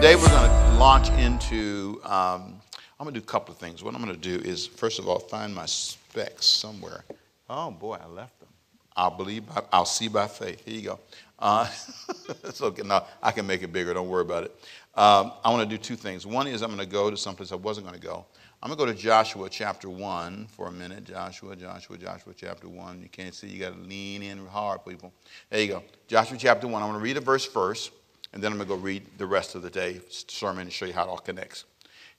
Today we're going to launch into. Um, I'm going to do a couple of things. What I'm going to do is, first of all, find my specs somewhere. Oh boy, I left them. I'll believe. By, I'll see by faith. Here you go. Uh, it's okay. No, I can make it bigger. Don't worry about it. Um, I want to do two things. One is I'm going to go to someplace I wasn't going to go. I'm going to go to Joshua chapter 1 for a minute. Joshua, Joshua, Joshua chapter 1. You can't see, you got to lean in hard, people. There you go. Joshua chapter 1. I'm going to read a verse first, and then I'm going to go read the rest of the day sermon and show you how it all connects.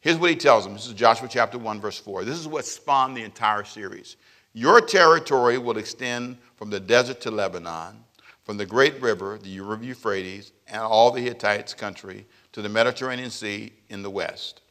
Here's what he tells them. This is Joshua chapter 1, verse 4. This is what spawned the entire series. Your territory will extend from the desert to Lebanon, from the great river, the river Euphrates, and all the Hittites' country to the Mediterranean Sea in the west.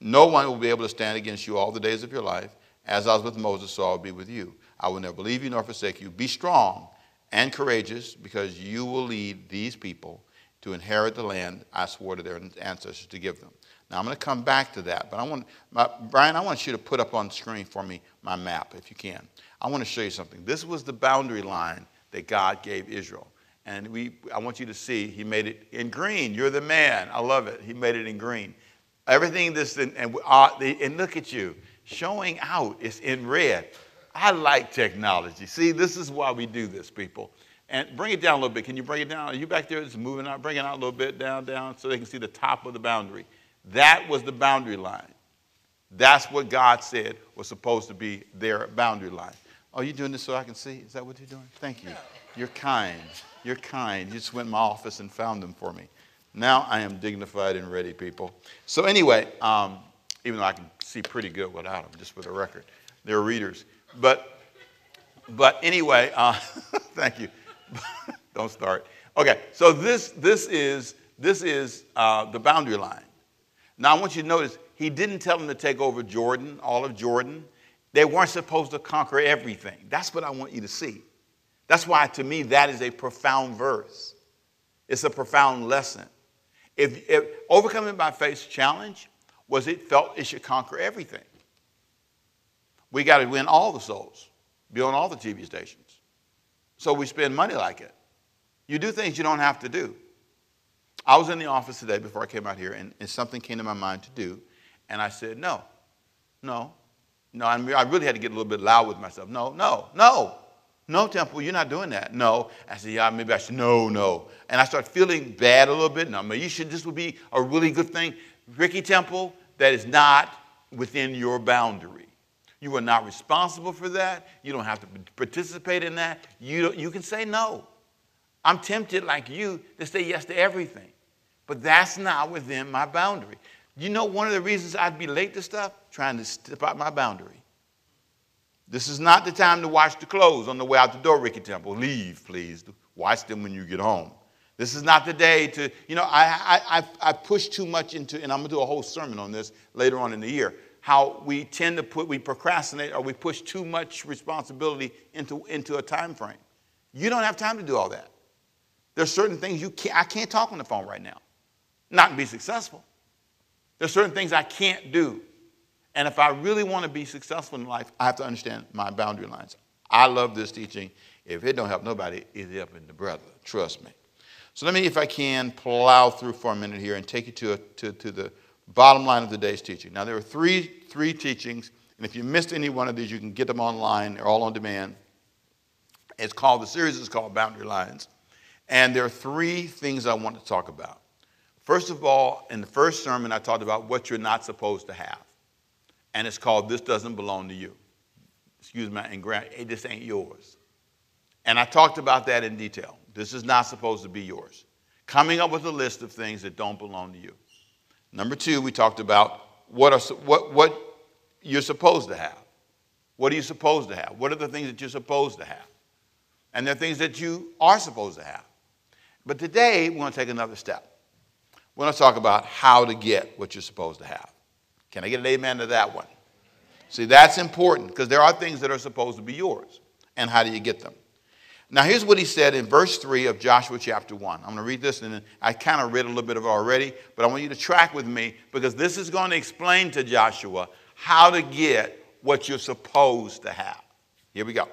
No one will be able to stand against you all the days of your life. As I was with Moses, so I will be with you. I will never leave you nor forsake you. Be strong and courageous, because you will lead these people to inherit the land I swore to their ancestors to give them. Now I'm going to come back to that, but I want my, Brian. I want you to put up on screen for me my map, if you can. I want to show you something. This was the boundary line that God gave Israel, and we. I want you to see He made it in green. You're the man. I love it. He made it in green. Everything this, and, and, uh, and look at you, showing out is in red. I like technology. See, this is why we do this, people. And bring it down a little bit. Can you bring it down? Are you back there? It's moving out. Bring it out a little bit, down, down, so they can see the top of the boundary. That was the boundary line. That's what God said was supposed to be their boundary line. Are you doing this so I can see? Is that what you're doing? Thank you. You're kind. You're kind. You just went in my office and found them for me. Now I am dignified and ready, people. So, anyway, um, even though I can see pretty good without them, just for the record, they're readers. But, but anyway, uh, thank you. Don't start. Okay, so this, this is, this is uh, the boundary line. Now, I want you to notice he didn't tell them to take over Jordan, all of Jordan. They weren't supposed to conquer everything. That's what I want you to see. That's why, to me, that is a profound verse. It's a profound lesson. If, if overcoming by faith challenge was it felt it should conquer everything. We got to win all the souls, be on all the TV stations. So we spend money like it. You do things you don't have to do. I was in the office today before I came out here, and, and something came to my mind to do, and I said, no, no, no. I, mean, I really had to get a little bit loud with myself. No, no, no. No, Temple, you're not doing that. No. I said, yeah, maybe I should. No, no. And I start feeling bad a little bit. No, maybe you should, this would be a really good thing. Ricky Temple, that is not within your boundary. You are not responsible for that. You don't have to participate in that. You, you can say no. I'm tempted, like you, to say yes to everything. But that's not within my boundary. You know, one of the reasons I'd be late to stuff? Trying to step out my boundary. This is not the time to wash the clothes on the way out the door, Ricky Temple. Leave, please. Wash them when you get home. This is not the day to, you know, I, I, I, I push too much into, and I'm going to do a whole sermon on this later on in the year, how we tend to put, we procrastinate or we push too much responsibility into, into a time frame. You don't have time to do all that. There's certain things you can't, I can't talk on the phone right now, not be successful. There's certain things I can't do and if I really want to be successful in life, I have to understand my boundary lines. I love this teaching. If it don't help nobody, it's helping the brother. Trust me. So let me, if I can, plow through for a minute here and take you to, a, to, to the bottom line of the day's teaching. Now, there are three, three teachings, and if you missed any one of these, you can get them online. They're all on demand. It's called, the series is called Boundary Lines. And there are three things I want to talk about. First of all, in the first sermon, I talked about what you're not supposed to have and it's called This Doesn't Belong to You. Excuse me, and grant, hey, this ain't yours. And I talked about that in detail. This is not supposed to be yours. Coming up with a list of things that don't belong to you. Number two, we talked about what, are, what, what you're supposed to have. What are you supposed to have? What are the things that you're supposed to have? And are things that you are supposed to have. But today, we're going to take another step. We're going to talk about how to get what you're supposed to have. Can I get an amen to that one? See, that's important because there are things that are supposed to be yours. And how do you get them? Now, here's what he said in verse 3 of Joshua chapter 1. I'm going to read this, and I kind of read a little bit of it already, but I want you to track with me because this is going to explain to Joshua how to get what you're supposed to have. Here we go.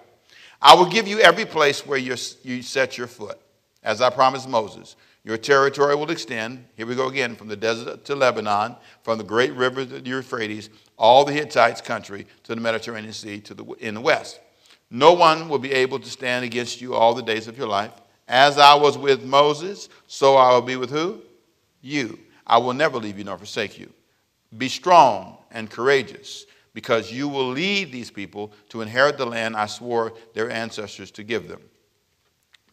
I will give you every place where you set your foot, as I promised Moses. Your territory will extend, here we go again, from the desert to Lebanon, from the great river, the Euphrates, all the Hittites' country to the Mediterranean Sea to the, in the west. No one will be able to stand against you all the days of your life. As I was with Moses, so I will be with who? You. I will never leave you nor forsake you. Be strong and courageous, because you will lead these people to inherit the land I swore their ancestors to give them.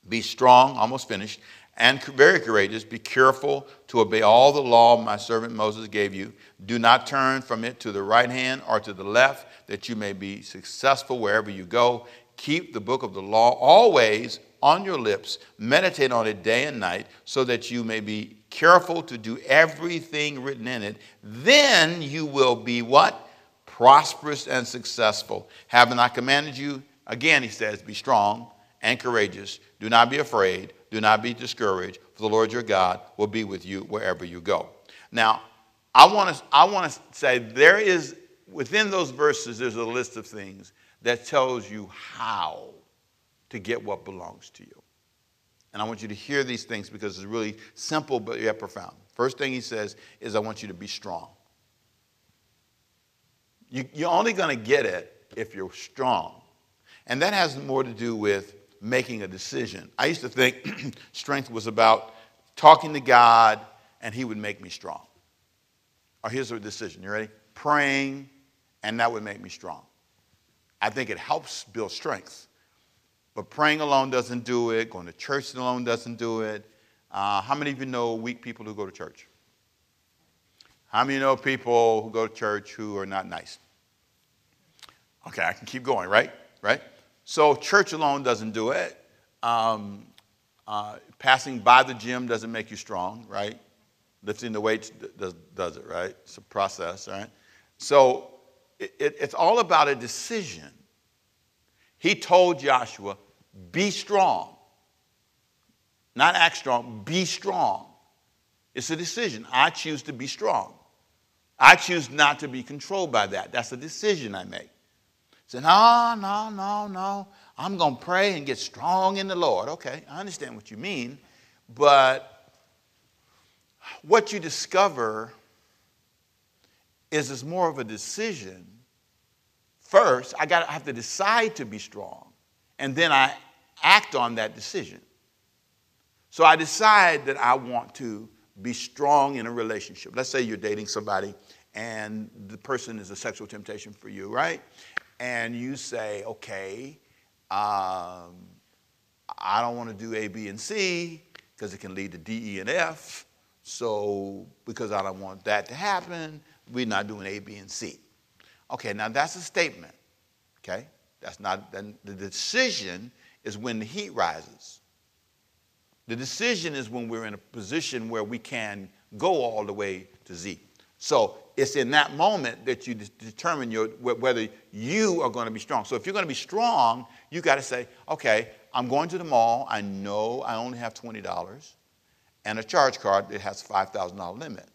Be strong, almost finished, and very courageous. Be careful to obey all the law my servant Moses gave you. Do not turn from it to the right hand or to the left, that you may be successful wherever you go. Keep the book of the law always on your lips. Meditate on it day and night, so that you may be careful to do everything written in it. Then you will be what? Prosperous and successful. Haven't I commanded you? Again, he says, be strong and courageous. Do not be afraid. Do not be discouraged, for the Lord your God will be with you wherever you go. Now, I want to I want to say there is within those verses there's a list of things that tells you how to get what belongs to you. And I want you to hear these things because it's really simple but yet profound. First thing he says is I want you to be strong. You, you're only going to get it if you're strong. And that has more to do with making a decision. I used to think strength was about talking to God and He would make me strong. Or here's a decision. You ready? Praying, and that would make me strong. I think it helps build strength. But praying alone doesn't do it. Going to church alone doesn't do it. Uh, how many of you know weak people who go to church? How many know people who go to church who are not nice? Okay, I can keep going, right? Right? So church alone doesn't do it. Um, uh, passing by the gym doesn't make you strong, right? Lifting the weights does, does it, right? It's a process, right? So it, it, it's all about a decision. He told Joshua, be strong. Not act strong, be strong. It's a decision. I choose to be strong. I choose not to be controlled by that. That's a decision I make. Say, no, no, no, no. I'm going to pray and get strong in the Lord. Okay, I understand what you mean. But what you discover is it's more of a decision. First, I got I have to decide to be strong, and then I act on that decision. So I decide that I want to be strong in a relationship. Let's say you're dating somebody and the person is a sexual temptation for you, right? and you say, okay, um, I don't want to do A, B, and C because it can lead to D, E, and F. So, because I don't want that to happen, we're not doing A, B, and C. Okay, now that's a statement. Okay? That's not, then the decision is when the heat rises. The decision is when we're in a position where we can go all the way to Z. So it's in that moment that you determine your, whether you are going to be strong. So if you're going to be strong, you got to say, okay, I'm going to the mall. I know I only have $20 and a charge card that has $5,000 limit.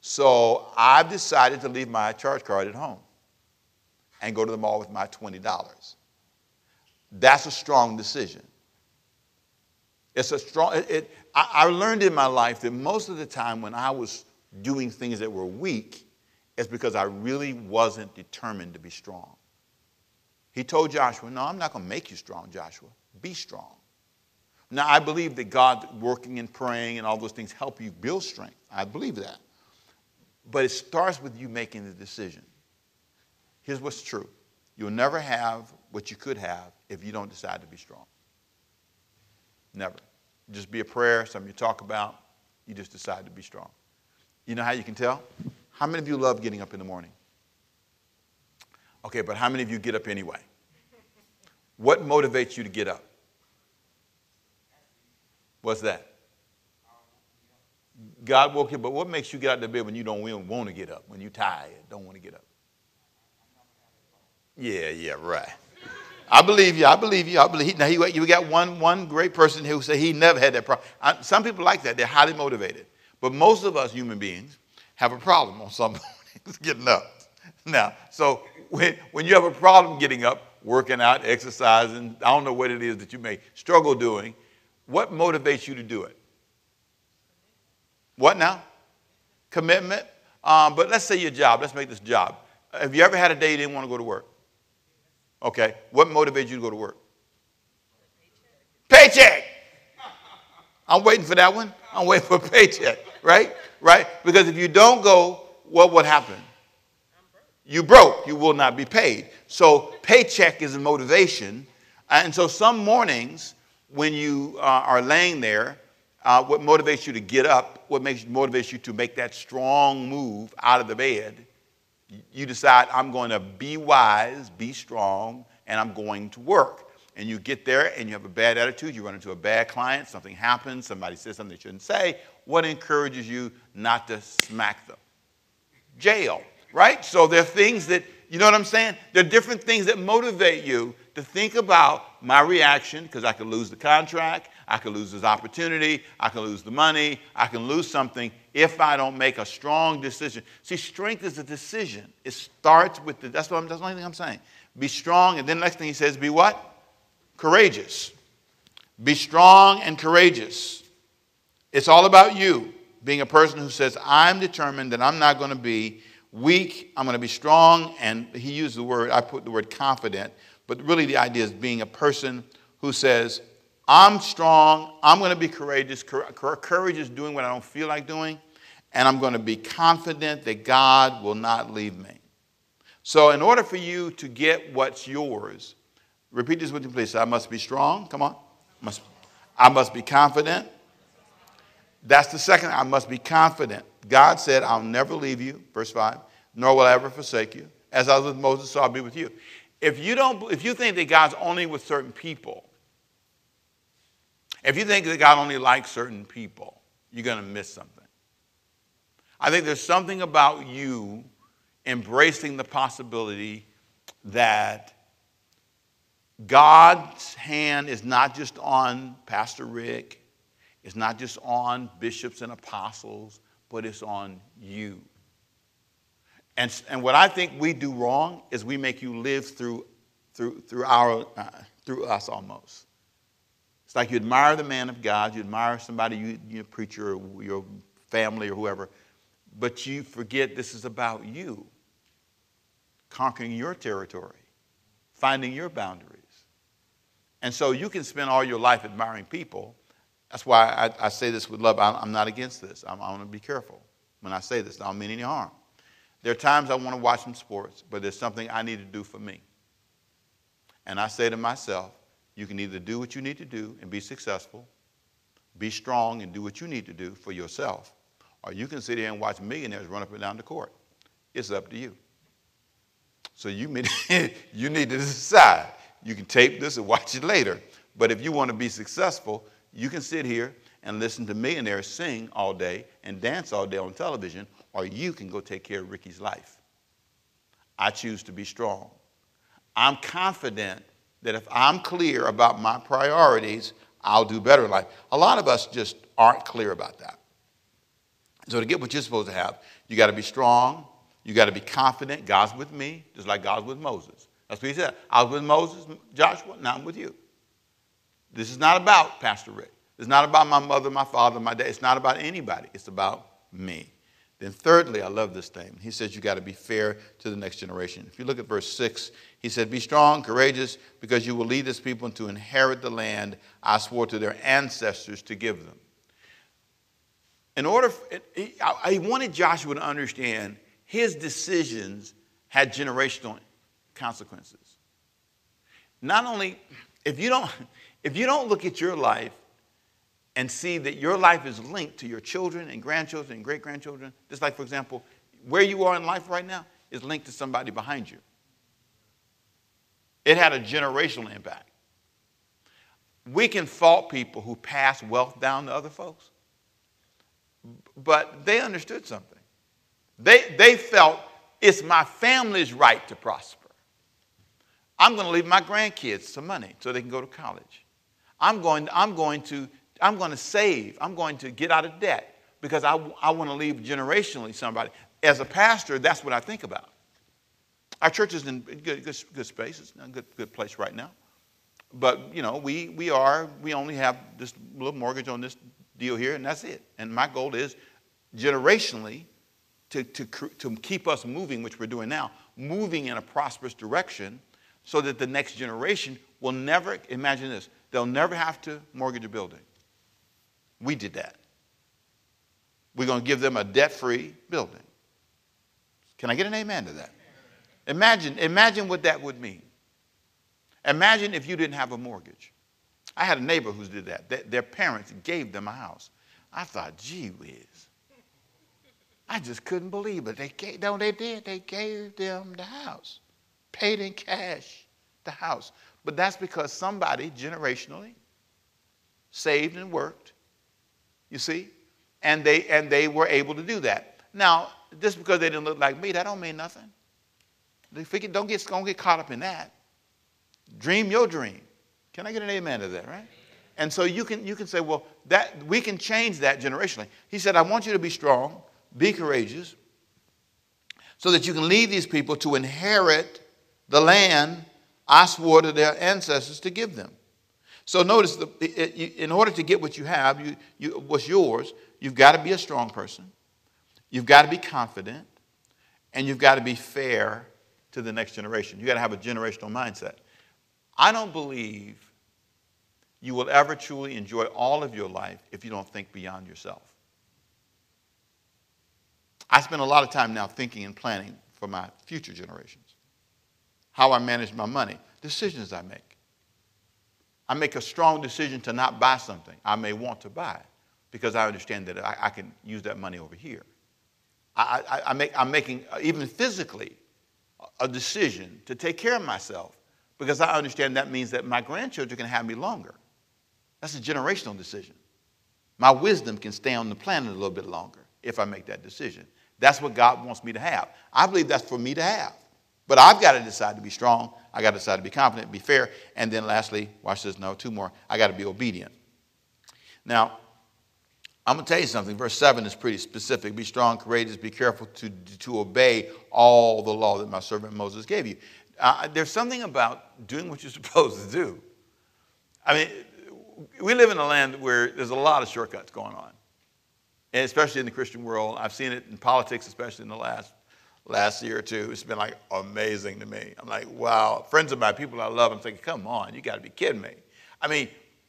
So I've decided to leave my charge card at home and go to the mall with my $20. That's a strong decision. It's a strong, it, it I, I learned in my life that most of the time when I was doing things that were weak it's because I really wasn't determined to be strong. He told Joshua, No, I'm not going to make you strong, Joshua. Be strong. Now, I believe that God working and praying and all those things help you build strength. I believe that. But it starts with you making the decision. Here's what's true you'll never have what you could have if you don't decide to be strong. Never. Just be a prayer, something you talk about, you just decide to be strong. You know how you can tell? How many of you love getting up in the morning? Okay, but how many of you get up anyway? What motivates you to get up? What's that? God woke you, up, but what makes you get out of bed when you don't want to get up, when you're tired, don't want to get up? Yeah, yeah, right. I believe you. I believe you. I believe. Now, you, you got one, one great person who said he never had that problem. I, some people like that. They're highly motivated. But most of us human beings have a problem on some mornings getting up. Now, so when, when you have a problem getting up, working out, exercising, I don't know what it is that you may struggle doing, What motivates you to do it? What now? Commitment. Um, but let's say your job. Let's make this job. Have you ever had a day you didn't want to go to work? Okay. What motivates you to go to work? Paycheck. I'm waiting for that one. I'm waiting for a paycheck, right? Right? Because if you don't go, what would happen? You broke. You will not be paid. So paycheck is a motivation. And so some mornings when you uh, are laying there, uh, what motivates you to get up, what makes motivates you to make that strong move out of the bed, you decide I'm going to be wise, be strong, and I'm going to work and you get there and you have a bad attitude, you run into a bad client, something happens, somebody says something they shouldn't say, what encourages you not to smack them? Jail, right? So there are things that, you know what I'm saying? There are different things that motivate you to think about my reaction because I could lose the contract, I could lose this opportunity, I can lose the money, I can lose something if I don't make a strong decision. See, strength is a decision. It starts with the, that's, what I'm, that's the only thing I'm saying. Be strong, and then the next thing he says, be what? courageous. Be strong and courageous. It's all about you being a person who says, I'm determined that I'm not going to be weak, I'm going to be strong. And he used the word, I put the word confident, but really the idea is being a person who says, I'm strong, I'm going to be courageous. Courage is doing what I don't feel like doing, and I'm going to be confident that God will not leave me. So, in order for you to get what's yours, Repeat this with me, please. I must be strong. Come on. Must, I must be confident. That's the second. I must be confident. God said, I'll never leave you, verse 5, nor will I ever forsake you. As I was with Moses, so I'll be with you. If you, don't, if you think that God's only with certain people, if you think that God only likes certain people, you're going to miss something. I think there's something about you embracing the possibility that God's hand is not just on Pastor Rick, it's not just on bishops and apostles, but it's on you. And, and what I think we do wrong is we make you live through, through, through, our, uh, through us almost. It's like you admire the man of God, you admire somebody, you, you preacher or your family or whoever, but you forget this is about you conquering your territory, finding your boundaries. And so you can spend all your life admiring people. That's why I, I say this with love. I'm, I'm not against this. I'm, I want to be careful when I say this. I don't mean any harm. There are times I want to watch some sports, but there's something I need to do for me. And I say to myself, you can either do what you need to do and be successful, be strong and do what you need to do for yourself, or you can sit here and watch millionaires run up and down the court. It's up to you. So you, you need to decide you can tape this and watch it later. But if you want to be successful, you can sit here and listen to millionaires sing all day and dance all day on television, or you can go take care of Ricky's life. I choose to be strong. I'm confident that if I'm clear about my priorities, I'll do better in life. A lot of us just aren't clear about that. So, to get what you're supposed to have, you got to be strong, you got to be confident. God's with me, just like God's with Moses. That's what he said. I was with Moses, Joshua, now I'm with you. This is not about Pastor Rick. It's not about my mother, my father, my dad. It's not about anybody. It's about me. Then, thirdly, I love this thing. He says you got to be fair to the next generation. If you look at verse 6, he said, Be strong, courageous, because you will lead this people to inherit the land I swore to their ancestors to give them. In order, I wanted Joshua to understand his decisions had generational consequences. Not only, if you don't, if you don't look at your life and see that your life is linked to your children and grandchildren and great grandchildren, just like, for example, where you are in life right now is linked to somebody behind you. It had a generational impact. We can fault people who pass wealth down to other folks, but they understood something. They, they felt it's my family's right to prosper. I'm going to leave my grandkids some money so they can go to college. I'm going, I'm going, to, I'm going to save. I'm going to get out of debt because I, I want to leave generationally somebody. As a pastor, that's what I think about. Our church is in good, good, good space. It's a good, good place right now. But, you know, we, we are, we only have this little mortgage on this deal here, and that's it. And my goal is generationally to, to, to keep us moving, which we're doing now, moving in a prosperous direction so that the next generation will never, imagine this, they'll never have to mortgage a building. We did that. We're going to give them a debt free building. Can I get an amen to that? Imagine, imagine what that would mean. Imagine if you didn't have a mortgage. I had a neighbor who did that. Their parents gave them a house. I thought, gee whiz. I just couldn't believe it. They gave, no, they did. They gave them the house, paid in cash the house. But that's because somebody generationally saved and worked. You see, and they and they were able to do that. Now, just because they didn't look like me, that don't mean nothing. Don't get don't get caught up in that. Dream your dream. Can I get an amen to that, right? And so you can you can say, well, that we can change that generationally. He said, I want you to be strong, be courageous, so that you can lead these people to inherit the land I swore to their ancestors to give them. So notice, the, in order to get what you have, you, you, what's yours, you've got to be a strong person, you've got to be confident, and you've got to be fair to the next generation. You've got to have a generational mindset. I don't believe you will ever truly enjoy all of your life if you don't think beyond yourself. I spend a lot of time now thinking and planning for my future generations. How I manage my money, decisions I make. I make a strong decision to not buy something I may want to buy because I understand that I, I can use that money over here. I, I, I make, I'm making, even physically, a decision to take care of myself because I understand that means that my grandchildren can have me longer. That's a generational decision. My wisdom can stay on the planet a little bit longer if I make that decision. That's what God wants me to have. I believe that's for me to have. But I've got to decide to be strong. I got to decide to be confident, be fair. And then lastly, watch this, no, two more. I got to be obedient. Now, I'm going to tell you something. Verse 7 is pretty specific. Be strong, courageous, be careful to, to obey all the law that my servant Moses gave you. Uh, there's something about doing what you're supposed to do. I mean, we live in a land where there's a lot of shortcuts going on, and especially in the Christian world. I've seen it in politics, especially in the last last year or two. It's been like amazing to me. I'm like, wow. Friends of mine, people I love, I'm thinking, come on, you got to be kidding me. I mean,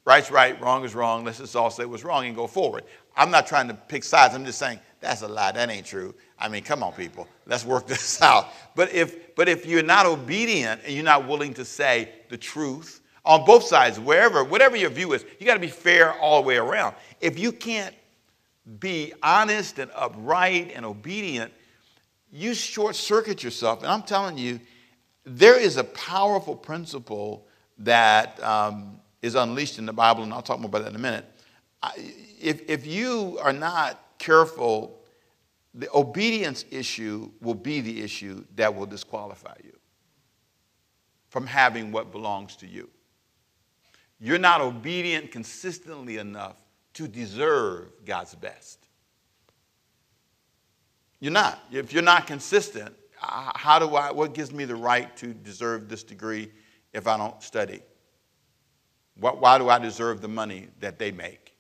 right's right, wrong is wrong. Let's just all say what's wrong and go forward. I'm not trying to pick sides. I'm just saying that's a lie. That ain't true. I mean, come on, people. Let's work this out. But if but if you're not obedient and you're not willing to say the truth on both sides, wherever, whatever your view is, you got to be fair all the way around. If you can't be honest and upright and obedient, you short circuit yourself. And I'm telling you, there is a powerful principle that um, is unleashed in the Bible, and I'll talk more about that in a minute. If, if you are not careful, the obedience issue will be the issue that will disqualify you from having what belongs to you. You're not obedient consistently enough to deserve God's best. You're not. If you're not consistent, how do I, what gives me the right to deserve this degree if I don't study? Why do I deserve the money that they make?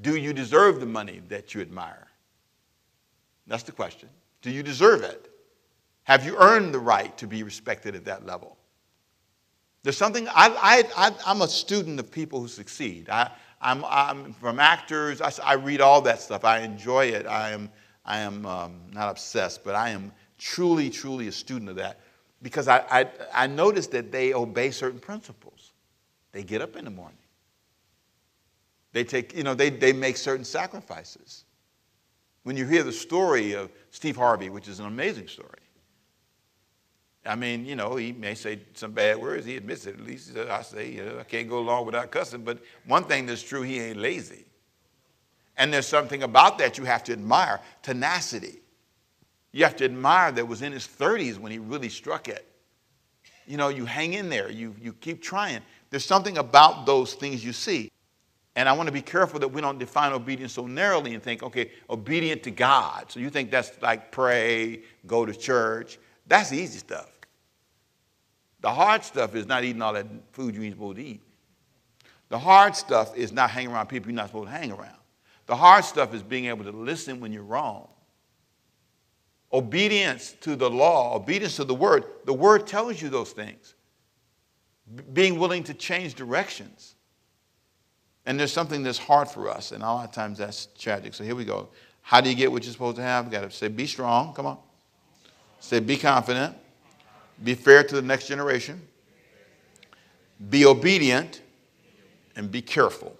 Do you deserve the money that you admire? That's the question. Do you deserve it? Have you earned the right to be respected at that level? There's something, I, am a student of people who succeed. I, I'm, I'm from actors, I, I read all that stuff. I enjoy it. I am I am um, not obsessed, but I am truly, truly a student of that because I, I, I noticed that they obey certain principles. They get up in the morning. They take, you know, they, they make certain sacrifices. When you hear the story of Steve Harvey, which is an amazing story, I mean, you know, he may say some bad words. He admits it. At least uh, I say, you know, I can't go along without cussing. But one thing that's true, he ain't lazy. And there's something about that you have to admire tenacity. You have to admire that was in his 30s when he really struck it. You know, you hang in there, you, you keep trying. There's something about those things you see. And I want to be careful that we don't define obedience so narrowly and think, okay, obedient to God. So you think that's like pray, go to church. That's easy stuff. The hard stuff is not eating all that food you ain't supposed to eat. The hard stuff is not hanging around people you're not supposed to hang around. The hard stuff is being able to listen when you're wrong. Obedience to the law, obedience to the word. The word tells you those things. Being willing to change directions. And there's something that's hard for us, and a lot of times that's tragic. So here we go. How do you get what you're supposed to have? Got to say, be strong. Come on. Say, be confident. Be fair to the next generation. Be obedient. And be careful.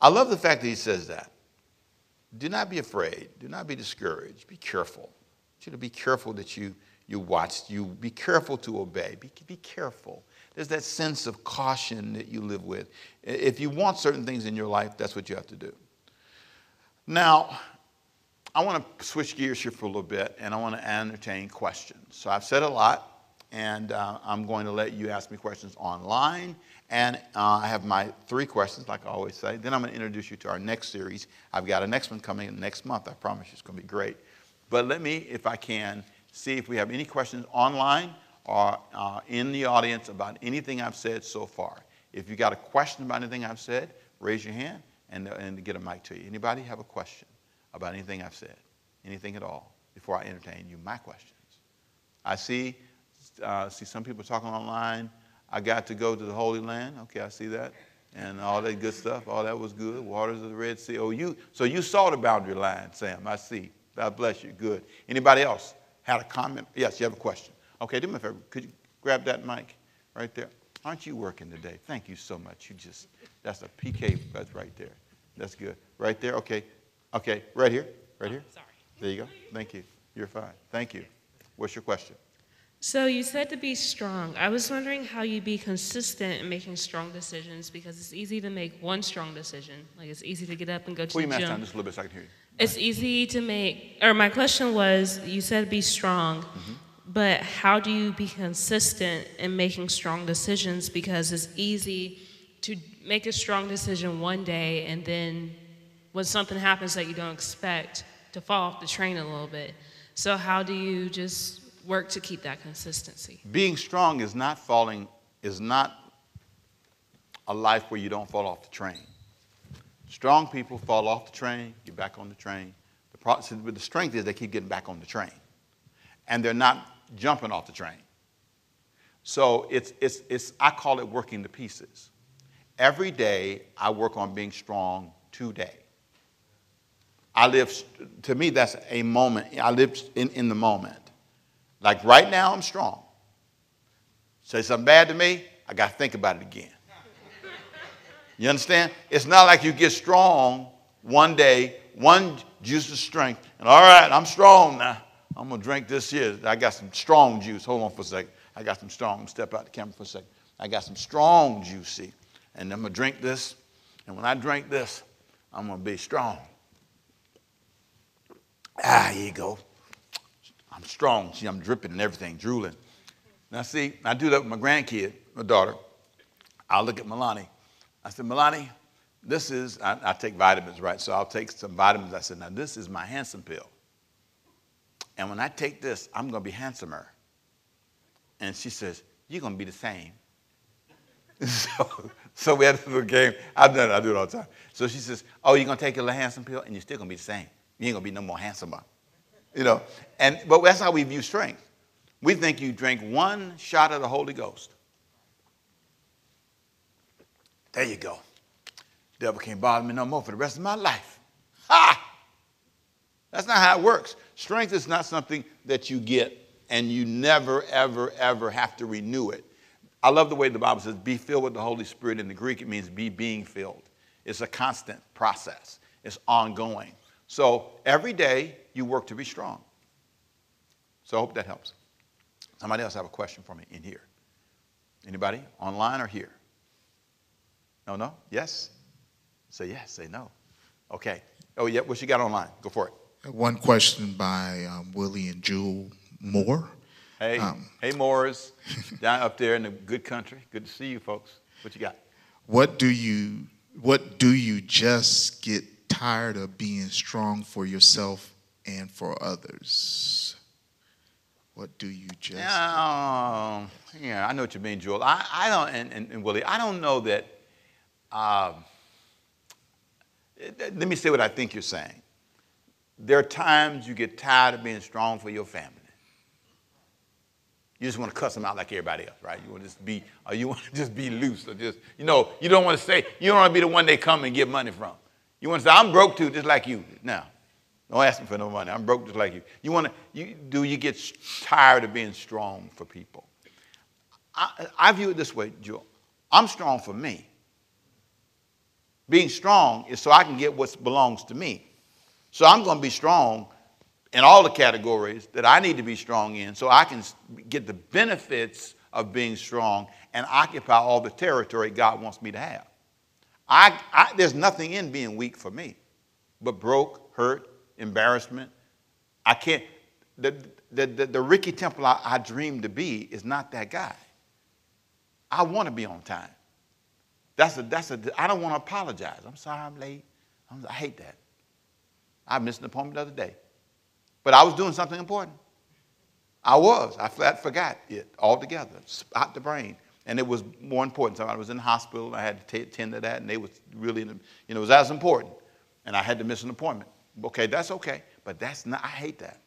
I love the fact that he says that. Do not be afraid. Do not be discouraged. Be careful. You to be careful that you, you watch. You be careful to obey. Be, be careful. There's that sense of caution that you live with. If you want certain things in your life, that's what you have to do. Now, I want to switch gears here for a little bit, and I want to entertain questions. So I've said a lot, and uh, I'm going to let you ask me questions online. And uh, I have my three questions, like I always say. Then I'm going to introduce you to our next series. I've got a next one coming next month. I promise you it's going to be great. But let me, if I can, see if we have any questions online or uh, in the audience about anything I've said so far. If you got a question about anything I've said, raise your hand and, and get a mic to you. Anybody have a question about anything I've said? Anything at all before I entertain you my questions? I see, uh, see some people talking online. I got to go to the Holy Land. Okay, I see that. And all that good stuff. All that was good. Waters of the Red Sea. Oh, you so you saw the boundary line, Sam. I see. God bless you. Good. Anybody else had a comment? Yes, you have a question. Okay, do me a favor. Could you grab that mic right there? Aren't you working today? Thank you so much. You just that's a PK. That's right there. That's good. Right there. Okay. Okay. Right here. Right here. Sorry. There you go. Thank you. You're fine. Thank you. What's your question? So you said to be strong. I was wondering how you'd be consistent in making strong decisions because it's easy to make one strong decision. Like it's easy to get up and go to Pull your the mask down just a little bit so I can hear you. It's easy to make. Or my question was, you said be strong, Mm-hmm. but how do you be consistent in making strong decisions? Because it's easy to make a strong decision one day and then when something happens that you don't expect, to fall off the train a little bit. So how do you just work to keep that consistency? Being strong is not falling, is not a life where you don't fall off the train. Strong people fall off the train, get back on the train. The, pro- so the strength is they keep getting back on the train. And they're not jumping off the train. So it's, it's, it's, I call it working the pieces. Every day I work on being strong today. I live, to me, that's a moment. I live in, in the moment. Like right now, I'm strong. Say something bad to me, I got to think about it again. You understand? It's not like you get strong one day, one juice of strength, and all right, I'm strong now. I'm going to drink this here. I got some strong juice. Hold on for a second. I got some strong. Step out the camera for a second. I got some strong juice? And I'm going to drink this. And when I drink this, I'm going to be strong. Ah, here you go. I'm strong. See, I'm dripping and everything, drooling. Now, see, I do that with my grandkid, my daughter. I look at Milani. I said, Milani, this is, I, I take vitamins, right? So I'll take some vitamins. I said, now this is my handsome pill. And when I take this, I'm going to be handsomer. And she says, you're going to be the same. so, so we had a little game. I've done it. I do it all the time. So she says, oh, you're going to take your little handsome pill and you're still going to be the same. You ain't going to be no more handsomer. You know, and, but that's how we view strength. We think you drink one shot of the Holy Ghost. There you go. Devil can't bother me no more for the rest of my life. Ha! That's not how it works. Strength is not something that you get and you never, ever, ever have to renew it. I love the way the Bible says, be filled with the Holy Spirit. In the Greek, it means be being filled. It's a constant process, it's ongoing. So every day you work to be strong. So I hope that helps. Somebody else have a question for me in here? Anybody? Online or here? No, no? Yes? Say yes, say no. Okay. Oh, yeah, what you got online? Go for it. One question by um, Willie and Jewel Moore. Hey, Um, hey, Morris, down up there in the good country. Good to see you, folks. What you got? What do you what do you just get tired of being strong for yourself and for others? What do you just? Yeah, um, yeah, I know what you mean, Joel. I, I don't, and, and, and Willie, I don't know that. Um, let me say what I think you're saying. There are times you get tired of being strong for your family. You just want to cuss them out like everybody else, right? You want to just be, or you want to just be loose, or just, you know, you don't want to say, you don't want to be the one they come and get money from. You want to say, I'm broke too, just like you. Now, don't ask me for no money. I'm broke just like you. You want to, you, do you get tired of being strong for people? I, I view it this way, Joe. I'm strong for me. Being strong is so I can get what belongs to me. So I'm going to be strong in all the categories that I need to be strong in so I can get the benefits of being strong and occupy all the territory God wants me to have. I, I, there's nothing in being weak for me but broke, hurt, embarrassment. I can't, the, the, the, the Ricky Temple I, I dream to be is not that guy. I want to be on time. That's a, that's a, I don't want to apologize. I'm sorry I'm late. I'm, I hate that. I missed an appointment the other day. But I was doing something important. I was. I flat forgot it altogether, spot the brain. And it was more important. Somebody was in the hospital. I had to attend to that, and they was really, you know, it was as important. And I had to miss an appointment. Okay, that's okay. But that's not, I hate that.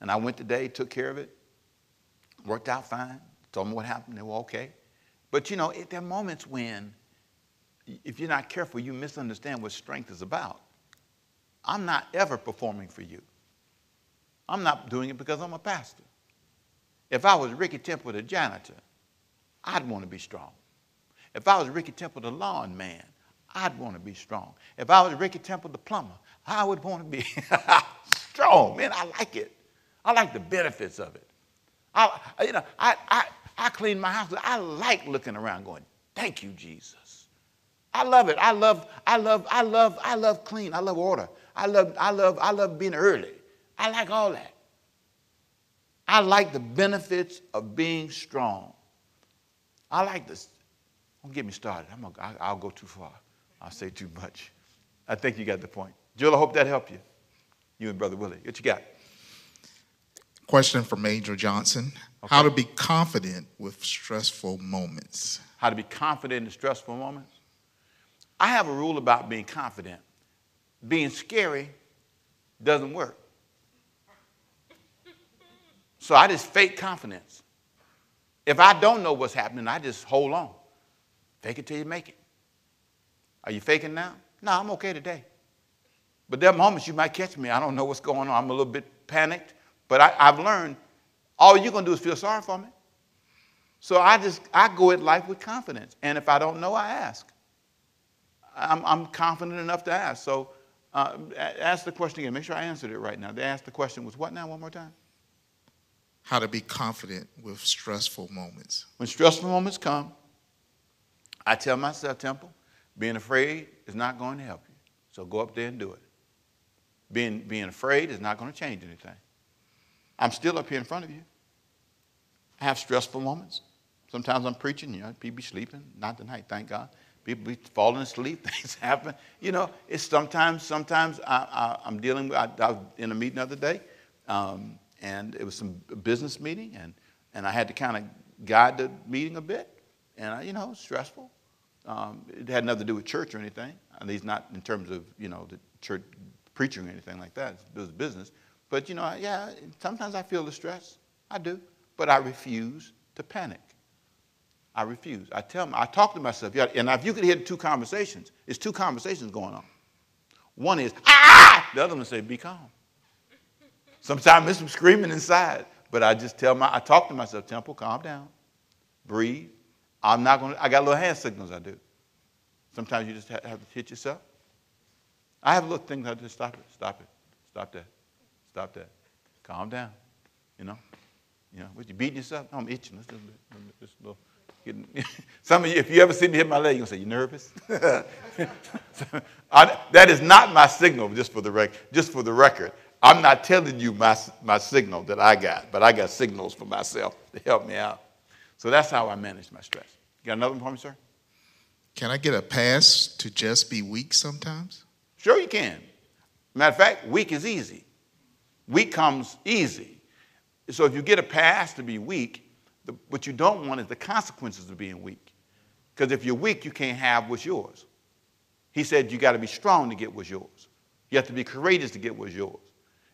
And I went today, took care of it, worked out fine, told them what happened, they were okay. But you know, there are moments when, if you're not careful, you misunderstand what strength is about. I'm not ever performing for you. I'm not doing it because I'm a pastor. If I was Ricky Temple, the janitor, I'd want to be strong. If I was Ricky Temple, the lawn man, I'd want to be strong. If I was Ricky Temple, the plumber, I would want to be strong. Man, I like it. I like the benefits of it. I, you know, I, I, I clean my house. I like looking around going, thank you, Jesus. I love it. I love, I love, I love, I love clean. I love order. I love, I love, I love being early. I like all that. I like the benefits of being strong. I like this. Don't get me started. I'm gonna, I'll go too far. I'll say too much. I think you got the point. Jill, I hope that helped you. You and Brother Willie. What you got? Question from Major Johnson. Okay. How to be confident with stressful moments. How to be confident in stressful moments? I have a rule about being confident. Being scary doesn't work. So I just fake confidence. If I don't know what's happening, I just hold on. Fake it till you make it. Are you faking now? No, I'm okay today. But there are moments you might catch me. I don't know what's going on. I'm a little bit panicked. But I, have learned all you're going to do is feel sorry for me. So I just, I go at life with confidence. And if I don't know, I ask. I'm, I'm confident enough to ask. So uh, ask the question again. Make sure I answered it right now. They asked the question was what now? One more time. How to be confident with stressful moments. When stressful moments come, I tell myself, Temple, being afraid is not going to help you. So go up there and do it. Being, being afraid is not going to change anything. I'm still up here in front of you. I have stressful moments. Sometimes I'm preaching, you know, people be sleeping. Not tonight, thank God. People be falling asleep. Things happen. You know, it's sometimes, sometimes I, am dealing with, I, I, was in a meeting the other day, um, and it was some business meeting, and, and I had to kind of guide the meeting a bit. And, I, you know, stressful. Um, it had nothing to do with church or anything, at least not in terms of, you know, the church preaching or anything like that. It was business. But, you know, yeah, sometimes I feel the stress. I do. But I refuse to panic. I refuse. I tell them, I talk to myself. And if you could hear two conversations, it's two conversations going on. One is, ah! The other one say, be calm. Sometimes there's some screaming inside, but I just tell my, I talk to myself, Temple, calm down, breathe. I'm not going to, I got little hand signals I do. Sometimes you just have to hit yourself. I have little things I just stop it, stop it, stop that. Stop that. Calm down. You know? You know, what you beating yourself? No, I'm itching. Just a little bit. Just a little. Getting, some of you, if you ever see me hit my leg, you're going to say, You nervous? I, that is not my signal, just for, the rec- just for the record. I'm not telling you my, my signal that I got, but I got signals for myself to help me out. So that's how I manage my stress. You got another one for me, sir? Can I get a pass to just be weak sometimes? Sure, you can. Matter of fact, weak is easy. Weak comes easy. So if you get a pass to be weak, the, what you don't want is the consequences of being weak. Because if you're weak, you can't have what's yours. He said you got to be strong to get what's yours. You have to be courageous to get what's yours.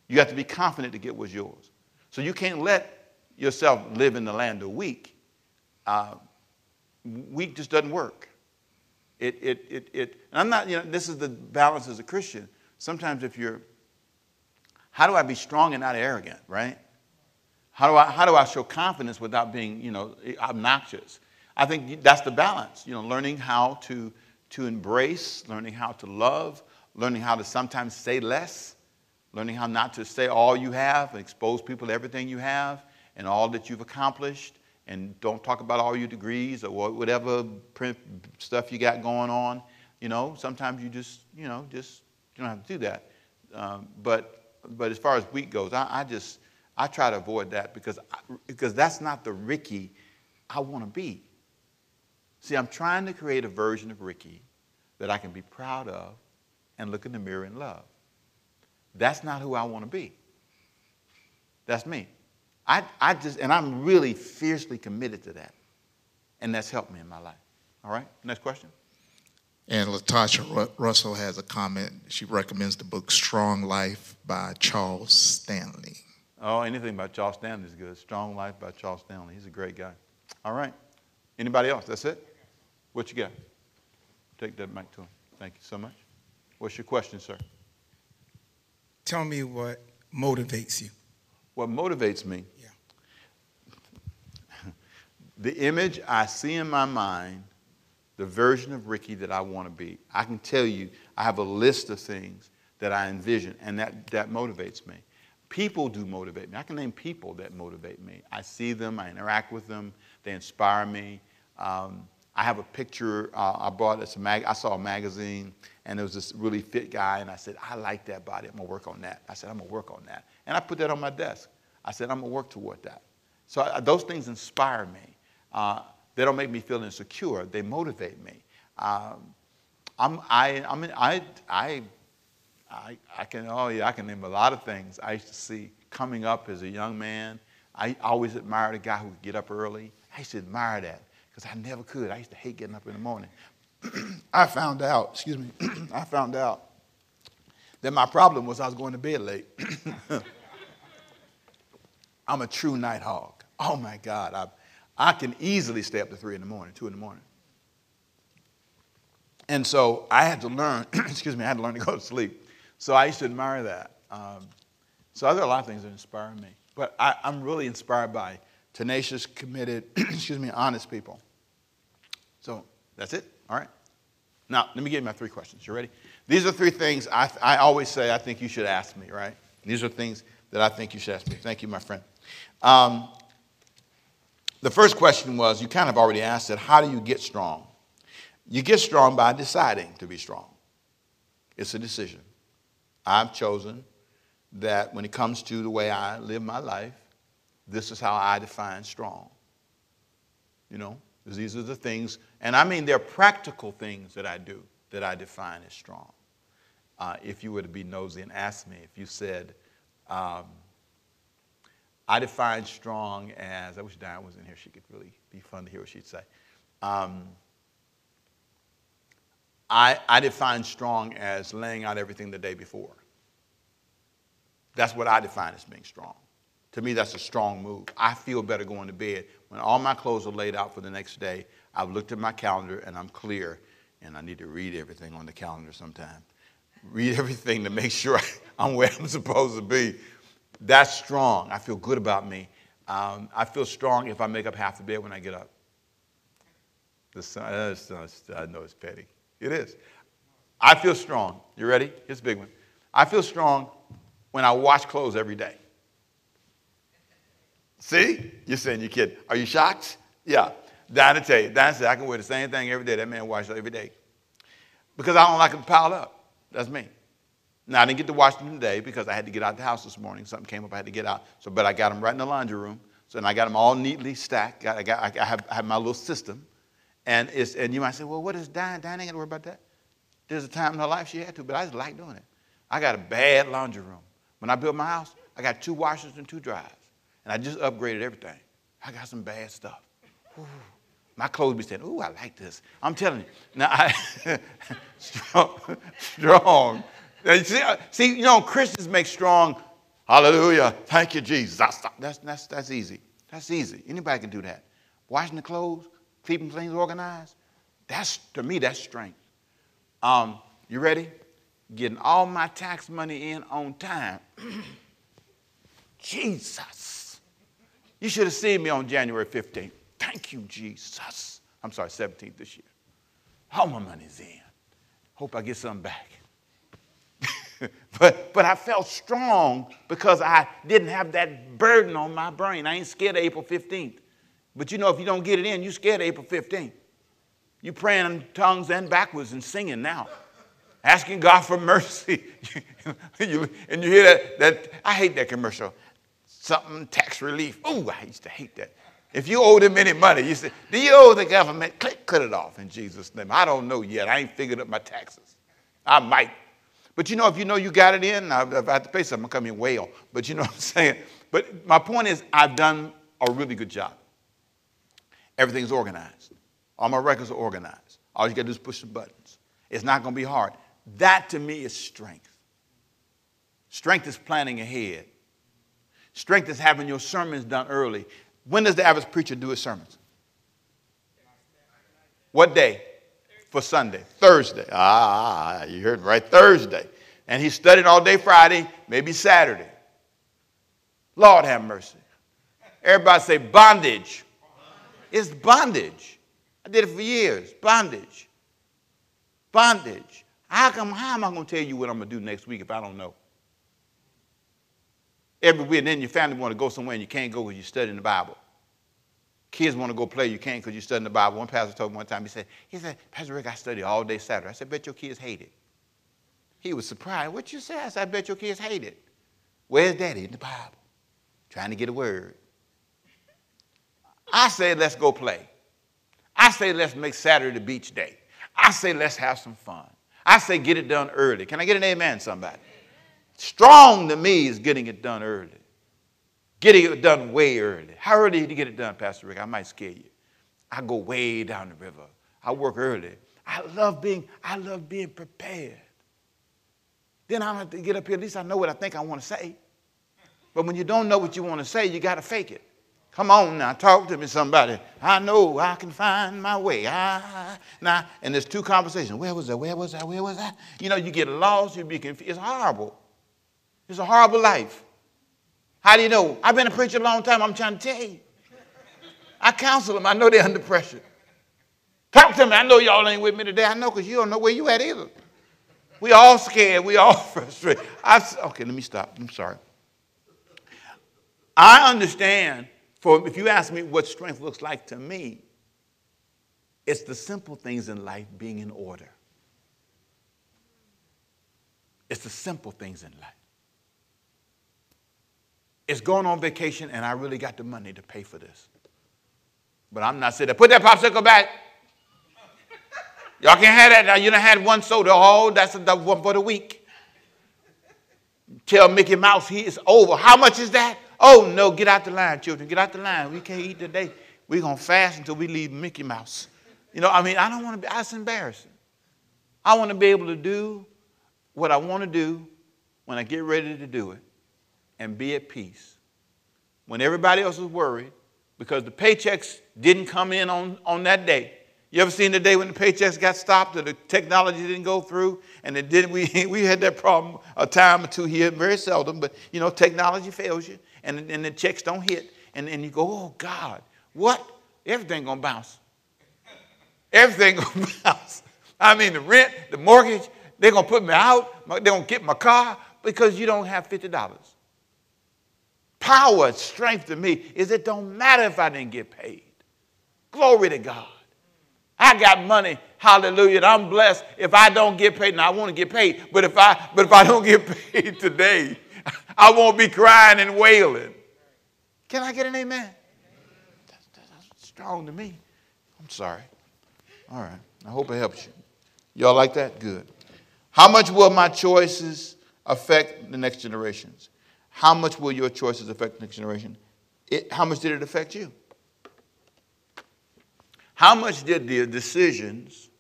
You have to be confident to get what's yours. So you can't let yourself live in the land of weak. Uh, weak just doesn't work. It, it, it, it, and I'm not, you know, this is the balance as a Christian. Sometimes if you're, how do I be strong and not arrogant, right? How do I, how do I show confidence without being, you know, obnoxious? I think that's the balance, you know, learning how to, to embrace, learning how to love, learning how to sometimes say less, learning how not to say all you have, expose people to everything you have and all that you've accomplished, and don't talk about all your degrees or whatever stuff you got going on. You know, sometimes you just, you know, just you don't have to do that. Um, but but as far as week goes, I, I, just I try to avoid that because I, because that's not the Ricky I want to be. See, I'm trying to create a version of Ricky that I can be proud of and look in the mirror and love. That's not who I want to be. That's me. I, I just, and I'm really fiercely committed to that. And that's helped me in my life. All right, next question. And Latasha Russell has a comment. She recommends the book Strong Life by Charles Stanley. Oh, anything by Charles Stanley is good. Strong Life by Charles Stanley. He's a great guy. All right. Anybody else? That's it? What you got? Take that mic to him. Thank you so much. What's your question, sir? Tell me what motivates you. What motivates me? Yeah. the image I see in my mind, the version of Ricky that I want to be. I can tell you, I have a list of things that I envision, and that, that motivates me. People do motivate me. I can name people that motivate me. I see them, I interact with them, they inspire me. Um, I have a picture uh, I bought. It's a mag- I saw a magazine, and there was this really fit guy, and I said, I like that body. I'm gonna work on that. I said, I'm gonna work on that. And I put that on my desk. I said, I'm to work toward that. So I, those things inspire me. Uh, they don't make me feel insecure, they motivate me. Um, I'm, I, I'm, I, I, I, I can, oh yeah, I can name a lot of things I used to see coming up as a young man. I always admired a guy who could get up early. I used to admire that because I never could. I used to hate getting up in the morning. I found out, excuse me, I found out that my problem was I was going to bed late. I'm a true night hog. Oh my God, I, I can easily stay up to three in the morning, two in the morning. And so I had to learn, excuse me, I had to learn to go to sleep. So I used to admire that. Um, so there are a lot of things that inspire me. But I, I'm really inspired by tenacious, committed, excuse me, honest people. So that's it. All right. Now, let me give you my three questions. You ready? These are three things I, I always say I think you should ask me, right? These are things that I think you should ask me. Thank you, my friend. Um, the first question was you kind of already asked it how do you get strong? You get strong by deciding to be strong. It's a decision. I've chosen that when it comes to the way I live my life, this is how I define strong. You know, these are the things, and I mean they're practical things that I do that I define as strong. Uh, if you were to be nosy and ask me, if you said, um, I define strong as, I wish Diane was in here, she could really be fun to hear what she'd say. Um, I, I define strong as laying out everything the day before. That's what I define as being strong. To me, that's a strong move. I feel better going to bed when all my clothes are laid out for the next day. I've looked at my calendar and I'm clear and I need to read everything on the calendar sometime. Read everything to make sure I'm where I'm supposed to be. That's strong. I feel good about me. Um, I feel strong if I make up half the bed when I get up. The uh, I know it's petty. It is. I feel strong. You ready? Here's a big one. I feel strong when I wash clothes every day. See? You're saying you're kidding. Are you shocked? Yeah. Diana tell you, Diana said, I can wear the same thing every day. That man washes every day. Because I don't like it piled up. That's me. Now, I didn't get to wash them today because I had to get out the house this morning. Something came up, I had to get out. So, but I got them right in the laundry room. So, and I got them all neatly stacked. I, got, I, have, I have my little system. And, it's, and you might say, well, what is Diane? Diane ain't got to worry about that. There's a time in her life she had to, but I just like doing it. I got a bad laundry room. When I built my house, I got two washers and two dryers. and I just upgraded everything. I got some bad stuff. Ooh. My clothes be saying, "Ooh, I like this." I'm telling you. Now, I strong, strong. See, uh, see, you know, Christians make strong. Hallelujah! Thank you, Jesus. That's that's that's easy. That's easy. Anybody can do that. Washing the clothes, keeping things organized. That's to me, that's strength. Um, you ready? Getting all my tax money in on time. Jesus. You should have seen me on January 15th. Thank you, Jesus. I'm sorry, 17th this year. All my money's in. Hope I get some back. but, but I felt strong because I didn't have that burden on my brain. I ain't scared of April 15th. But you know, if you don't get it in, you're scared of April 15th. You praying in tongues and backwards and singing now, asking God for mercy. and you hear that, that, I hate that commercial. Something tax relief. Ooh, I used to hate that. If you owe them any money, you say, Do you owe the government? Click, cut it off in Jesus' name. I don't know yet. I ain't figured up my taxes. I might. But you know, if you know you got it in, if I have to pay something, I'm come in whale. But you know what I'm saying? But my point is, I've done a really good job. Everything's organized. All my records are organized. All you got to do is push the buttons. It's not going to be hard. That to me is strength. Strength is planning ahead. Strength is having your sermons done early. When does the average preacher do his sermons? What day? For Sunday. Thursday. Ah, you heard right. Thursday. And he studied all day Friday, maybe Saturday. Lord have mercy. Everybody say bondage. It's bondage. I did it for years. Bondage. Bondage. How come how am I going to tell you what I'm going to do next week if I don't know? Every week, and then your family want to go somewhere and you can't go because you're studying the Bible. Kids want to go play, you can't because you're studying the Bible. One pastor told me one time, he said, he said, Pastor Rick, I study all day Saturday. I said, bet your kids hate it. He was surprised. What you say? I said, I bet your kids hate it. Where's daddy? In the Bible. Trying to get a word. I say, let's go play. I say, let's make Saturday the beach day. I say, let's have some fun. I say, get it done early. Can I get an amen, somebody? Strong to me is getting it done early. Getting it done way early. How early do you get it done, Pastor Rick? I might scare you. I go way down the river. I work early. I love being, I love being prepared. Then I don't have to get up here. At least I know what I think I want to say. But when you don't know what you want to say, you got to fake it. Come on now, talk to me, somebody. I know I can find my way. I, now, and there's two conversations. Where was I? Where was I? Where was I? You know, you get lost, you be confused. It's horrible. It's a horrible life. How do you know? I've been a preacher a long time. I'm trying to tell you. I counsel them. I know they're under pressure. Talk to me. I know y'all ain't with me today. I know because you don't know where you at either. We all scared. We all frustrated. I, okay, let me stop. I'm sorry. I understand for if you ask me what strength looks like to me, it's the simple things in life being in order. It's the simple things in life. It's going on vacation and I really got the money to pay for this. But I'm not sitting there, put that popsicle back. Y'all can't have that now. You done had one soda. Oh, that's the one for the week. Tell Mickey Mouse he is over. How much is that? Oh, no, get out the line, children. Get out the line. We can't eat today. We're going to fast until we leave Mickey Mouse. You know, I mean, I don't want to be, that's embarrassing. I want to be able to do what I want to do when I get ready to do it and be at peace. When everybody else is worried because the paychecks didn't come in on, on that day. You ever seen the day when the paychecks got stopped or the technology didn't go through? And it didn't, we, we had that problem a time or two here, very seldom, but you know, technology fails you and, and the checks don't hit, and, and you go, oh God, what? Everything gonna bounce. Everything gonna bounce. I mean, the rent, the mortgage, they're gonna put me out, they're gonna get my car because you don't have $50. Power, strength to me is it don't matter if I didn't get paid. Glory to God. I got money, hallelujah, and I'm blessed if I don't get paid. Now I want to get paid, but if I but if I don't get paid today, I won't be crying and wailing. Can I get an amen? That's, that's strong to me. I'm sorry. All right. I hope it helps you. Y'all like that? Good. How much will my choices affect the next generations? How much will your choices affect the next generation? it, how much did it affect you? How much did the decisions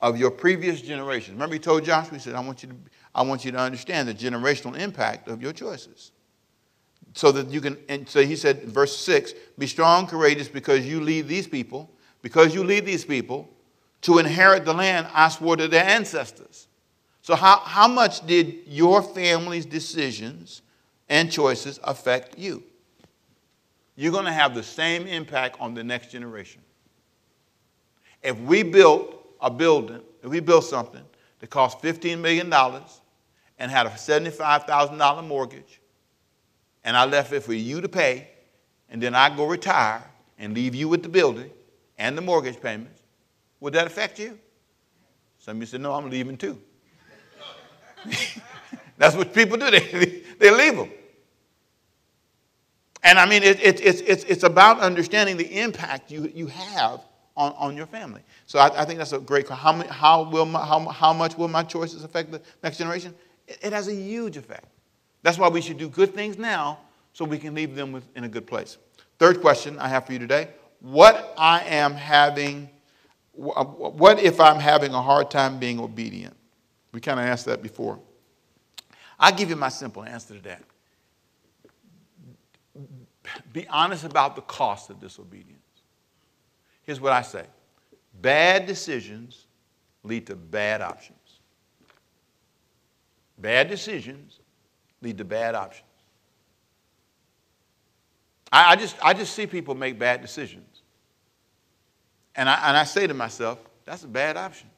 of your previous generation? Remember, he told Joshua, he said, I want you to, I want you to understand the generational impact of your choices. So that you can, and so he said verse 6 be strong, courageous, because you lead these people, because you lead these people to inherit the land I swore to their ancestors. So, how, how much did your family's decisions and choices affect you? You're going to have the same impact on the next generation. If we built a building, if we built something that cost $15 million and had a $75,000 mortgage, and I left it for you to pay, and then I go retire and leave you with the building and the mortgage payments, would that affect you? Some of you said, No, I'm leaving too. That's what people do, they, they leave them. And I mean, it, it, it's, it's, it's about understanding the impact you, you have on, on your family. So I, I think that's a great how, how, will my, how, how much will my choices affect the next generation? It, it, has a huge effect. That's why we should do good things now so we can leave them with, in a good place. Third question I have for you today What I am having, what if I'm having a hard time being obedient? We kind of asked that before. I'll give you my simple answer to that. Be honest about the cost of disobedience. Here's what I say bad decisions lead to bad options. Bad decisions lead to bad options. I, I, just, I just see people make bad decisions. And I, and I say to myself, that's a bad option.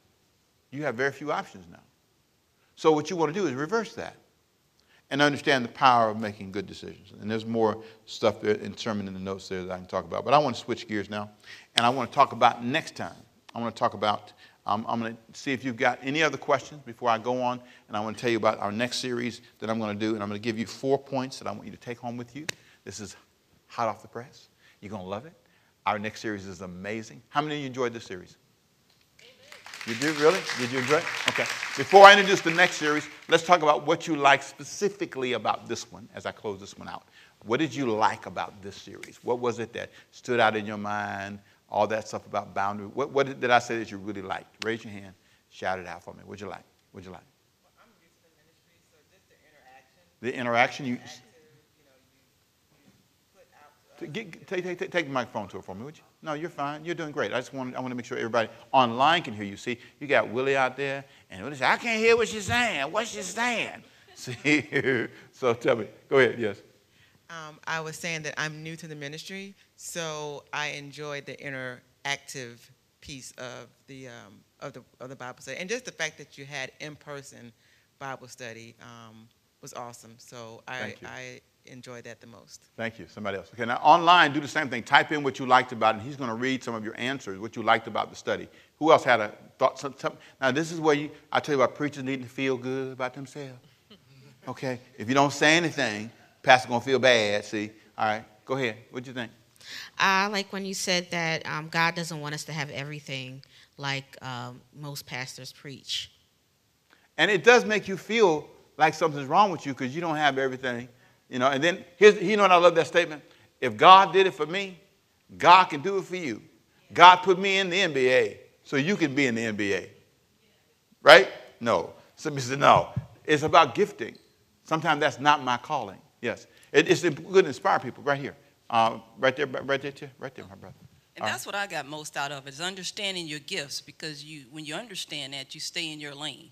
You have very few options now. So, what you want to do is reverse that and understand the power of making good decisions. And there's more stuff there in sermon in the notes there that I can talk about. But I want to switch gears now, and I want to talk about next time. I want to talk about. Um, I'm going to see if you've got any other questions before I go on, and I want to tell you about our next series that I'm going to do, and I'm going to give you four points that I want you to take home with you. This is hot off the press. You're going to love it. Our next series is amazing. How many of you enjoyed this series? Did you did really? Did you enjoy it? Okay. Before I introduce the next series, let's talk about what you like specifically about this one as I close this one out. What did you like about this series? What was it that stood out in your mind? All that stuff about boundary. What, what did I say that you really liked? Raise your hand. Shout it out for me. What'd you like? What'd you like? Well, I'm used to ministry, so just the interaction. The interaction. You, Get, take, take, take, take the microphone to her for me, would you? No, you're fine. You're doing great. I just want, I want to make sure everybody online can hear you. See, you got Willie out there, and Willie said, I can't hear what she's saying. What's she saying? See, so tell me. Go ahead, yes. Um, I was saying that I'm new to the ministry, so I enjoyed the interactive piece of the, um, of the, of the Bible study. And just the fact that you had in-person Bible study um, was awesome. So I, I enjoy that the most. Thank you. Somebody else. Okay, now online, do the same thing. Type in what you liked about it, and he's going to read some of your answers, what you liked about the study. Who else had a thought? Some, some, now, this is where you, I tell you about preachers needing to feel good about themselves. Okay? If you don't say anything, pastor's going to feel bad, see? All right, go ahead. What do you think? I like when you said that um, God doesn't want us to have everything like um, most pastors preach. And it does make you feel like something's wrong with you because you don't have everything you know, and then here's, you know what I love that statement? If God did it for me, God can do it for you. God put me in the NBA, so you can be in the NBA. Right? No. Somebody said, no. It's about gifting. Sometimes that's not my calling. Yes. It, it's good to inspire people right here. Uh, right there, right there, right there, my brother. And that's what I got most out of is understanding your gifts because you, when you understand that, you stay in your lane.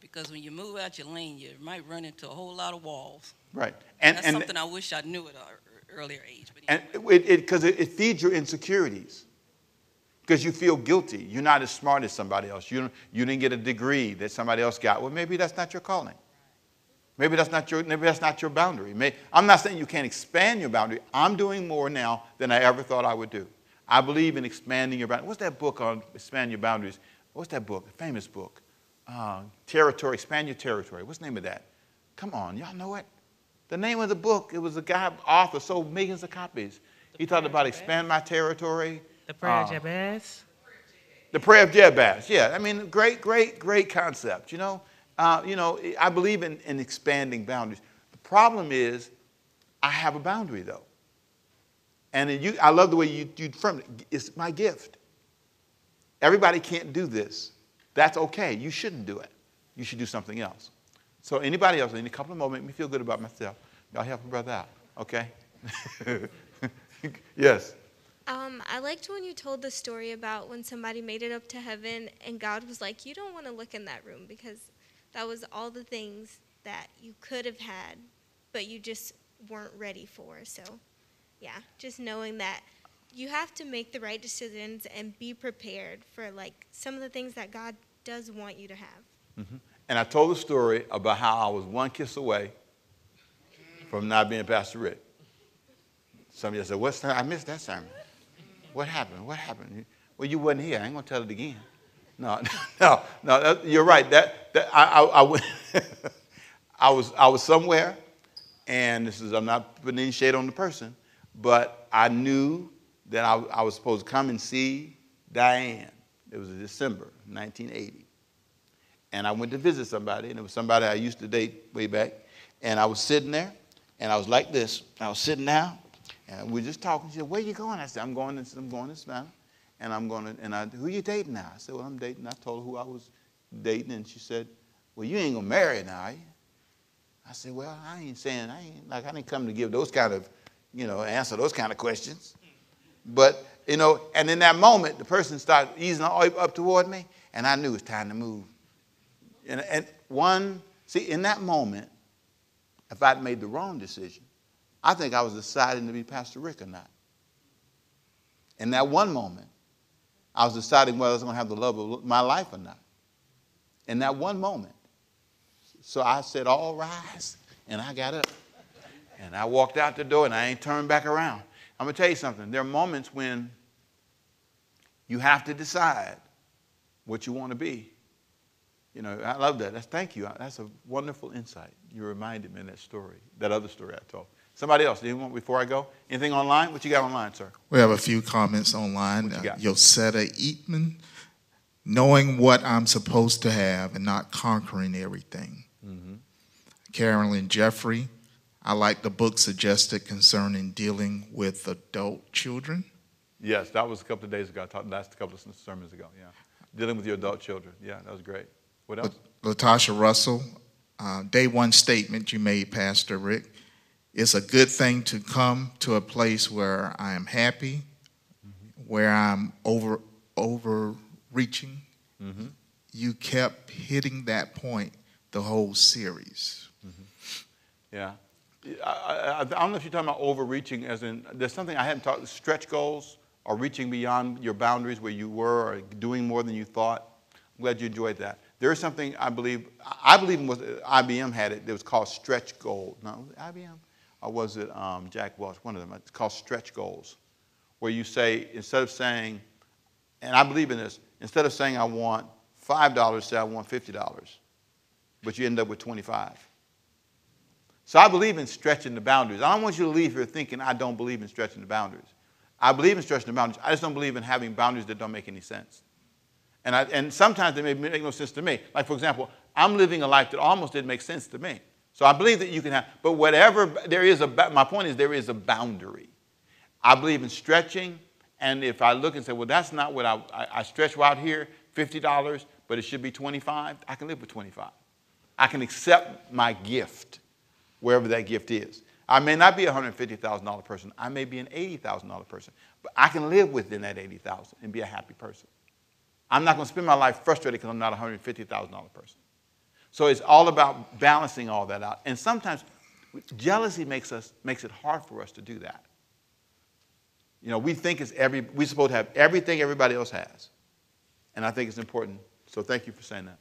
Because when you move out your lane, you might run into a whole lot of walls. Right. And, That's and, something I wish I knew at an earlier age. Anyway. And because it, it, it, feeds your insecurities. Because you feel guilty. You're not as smart as somebody else. You, you didn't get a degree that somebody else got. Well, maybe that's not your calling. Maybe that's not your, maybe that's not your boundary. May, I'm not saying you can't expand your boundary. I'm doing more now than I ever thought I would do. I believe in expanding your boundaries. What's that book on expand your boundaries? What's that book? A famous book. Uh, territory, expand your territory. What's the name of that? Come on, y'all know it? The name of the book, it was a guy, author, sold millions of copies. The he talked about expand my territory. The prayer of uh, Jabez. The prayer of Jabez, yeah. I mean, great, great, great concept, you know. Uh, you know, I believe in, in expanding boundaries. The problem is, I have a boundary, though. And you, I love the way you, you affirmed it. It's my gift. Everybody can't do this. That's okay. You shouldn't do it. You should do something else. So anybody else, in a couple of moments, make me feel good about myself. Y'all help a brother out, okay? yes. Um, I liked when you told the story about when somebody made it up to heaven and God was like, You don't want to look in that room because that was all the things that you could have had, but you just weren't ready for. So, yeah, just knowing that you have to make the right decisions and be prepared for like some of the things that God does want you to have. And I told the story about how I was one kiss away from not being Pastor Rick. Some of you said, What's that? I missed that sermon. What happened? What happened? Well, you wasn't here. I ain't going to tell it again. No, no, no, that- you're right. That, that I, I, I, I, was, I was somewhere, and this is, I'm not putting any shade on the person, but I knew that I, I was supposed to come and see Diane. It was December 1980 and I went to visit somebody, and it was somebody I used to date way back. And I was sitting there, and I was like this. I was sitting down, and we were just talking. She said, "Where you going?" I said, "I'm going to, I'm going to Savannah, and I'm going to, and I, who you dating now?" I said, "Well, I'm dating." I told her who I was dating, and she said, "Well, you ain't gonna marry now, are you?" I said, "Well, I ain't saying I ain't like I didn't come to give those kind of, you know, answer those kind of questions." But you know, and in that moment, the person started easing up toward me, and I knew it was time to move. And, and one, see, in that moment, if I'd made the wrong decision, I think I was deciding to be Pastor Rick or not. In that one moment, I was deciding whether I was going to have the love of my life or not. In that one moment. So I said, All rise. And I got up. And I walked out the door and I ain't turned back around. I'm going to tell you something. There are moments when you have to decide what you want to be. You know, I love that. That's, thank you. That's a wonderful insight. You reminded me of that story, that other story I told. Somebody else, anyone before I go? Anything online? What you got online, sir? We have a few comments online. What you got? Uh, Yosetta Eatman, knowing what I'm supposed to have and not conquering everything. Mm-hmm. Carolyn Jeffrey, I like the book suggested concerning dealing with adult children. Yes, that was a couple of days ago. I talked last couple of sermons ago. Yeah, dealing with your adult children. Yeah, that was great. What else? Latasha Russell, uh, day one statement you made, Pastor Rick. It's a good thing to come to a place where I am happy, where I'm over overreaching. Mm-hmm. You kept hitting that point the whole series. Yeah. I, I, I don't know if you're talking about overreaching, as in there's something I hadn't talked. Stretch goals or reaching beyond your boundaries where you were, or doing more than you thought. I'm glad you enjoyed that. There is something I believe. I believe was IBM had it. It was called stretch goals. No, was IBM, or was it um, Jack Welch? One of them. It's called stretch goals, where you say instead of saying, and I believe in this. Instead of saying I want five dollars, say I want fifty dollars, but you end up with twenty-five. So I believe in stretching the boundaries. I don't want you to leave here thinking I don't believe in stretching the boundaries. I believe in stretching the boundaries. I just don't believe in having boundaries that don't make any sense. And, I, and sometimes they may make no sense to me. Like, for example, I'm living a life that almost didn't make sense to me. So I believe that you can have, but whatever, there is a, my point is there is a boundary. I believe in stretching, and if I look and say, well, that's not what I, I, I stretch out here, $50, but it should be 25, I can live with 25. I can accept my gift wherever that gift is. I may not be a $150,000 person. I may be an $80,000 person. But I can live within that 80000 and be a happy person. I'm not going to spend my life frustrated because I'm not a $150,000 person. So it's all about balancing all that out. And sometimes jealousy makes, us, makes it hard for us to do that. You know, we think it's every, we're supposed to have everything everybody else has. And I think it's important. So thank you for saying that.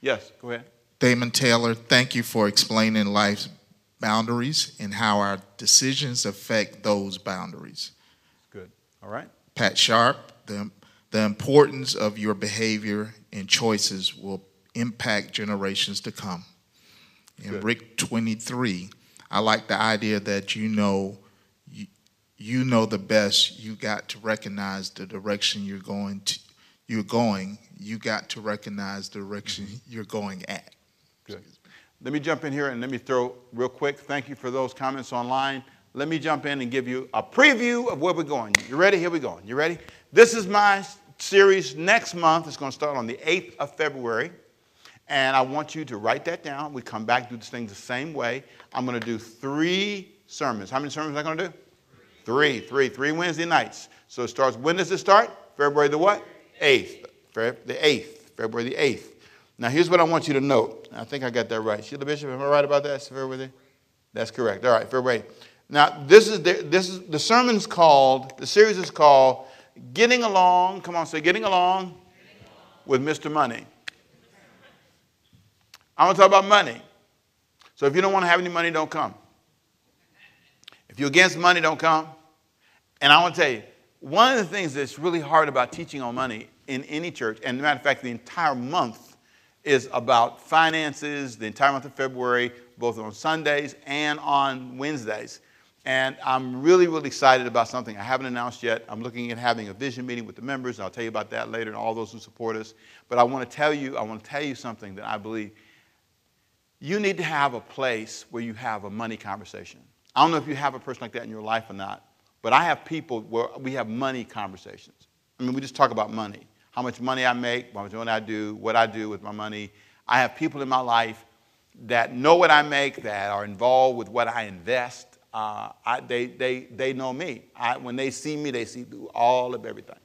Yes, go ahead. Damon Taylor, thank you for explaining life's boundaries and how our decisions affect those boundaries. Good. All right. Pat Sharp, the, the importance of your behavior and choices will impact generations to come. In Good. Rick 23, I like the idea that you know you, you know the best. You got to recognize the direction you're going to you're going. You got to recognize the direction mm-hmm. you're going at. Good. Let me jump in here and let me throw real quick. Thank you for those comments online. let me jump in and give you a preview of where we're going. You ready? Here we go. You ready? This is my series next month. It's going to start on the 8th of February. And I want you to write that down. We come back, do this thing the same way. I'm going to do three sermons. How many sermons am I going to do? Three, three, three Wednesday nights. So it starts, when does it start? February the what? 8th. The 8th. February the 8th. Now, here's what I want you to note. I think I got that right. Sheila Bishop, am I right about that? February? That's correct. All right, February. Now, this is the, this is the sermon's called, the series is called Getting Along. Come on, say Getting Along with Mr. Money. I want to talk about money. So if you don't want to have any money, don't come. If you're against money, don't come. And I want to tell you, one of the things that's really hard about teaching on money in any church, and matter of fact, the entire month is about finances, the entire month of February, both on Sundays and on Wednesdays. And I'm really, really excited about something I haven't announced yet. I'm looking at having a vision meeting with the members, and I'll tell you about that later and all those who support us. But I want to tell you, I want to tell you something that I believe you need to have a place where you have a money conversation. I don't know if you have a person like that in your life or not, but I have people where we have money conversations. I mean, we just talk about money how much money I make, how much money I do, what I do with my money. I have people in my life that know what I make, that are involved with what I invest. Uh, I, they, they, they know me. I, when they see me, they see through all of everything.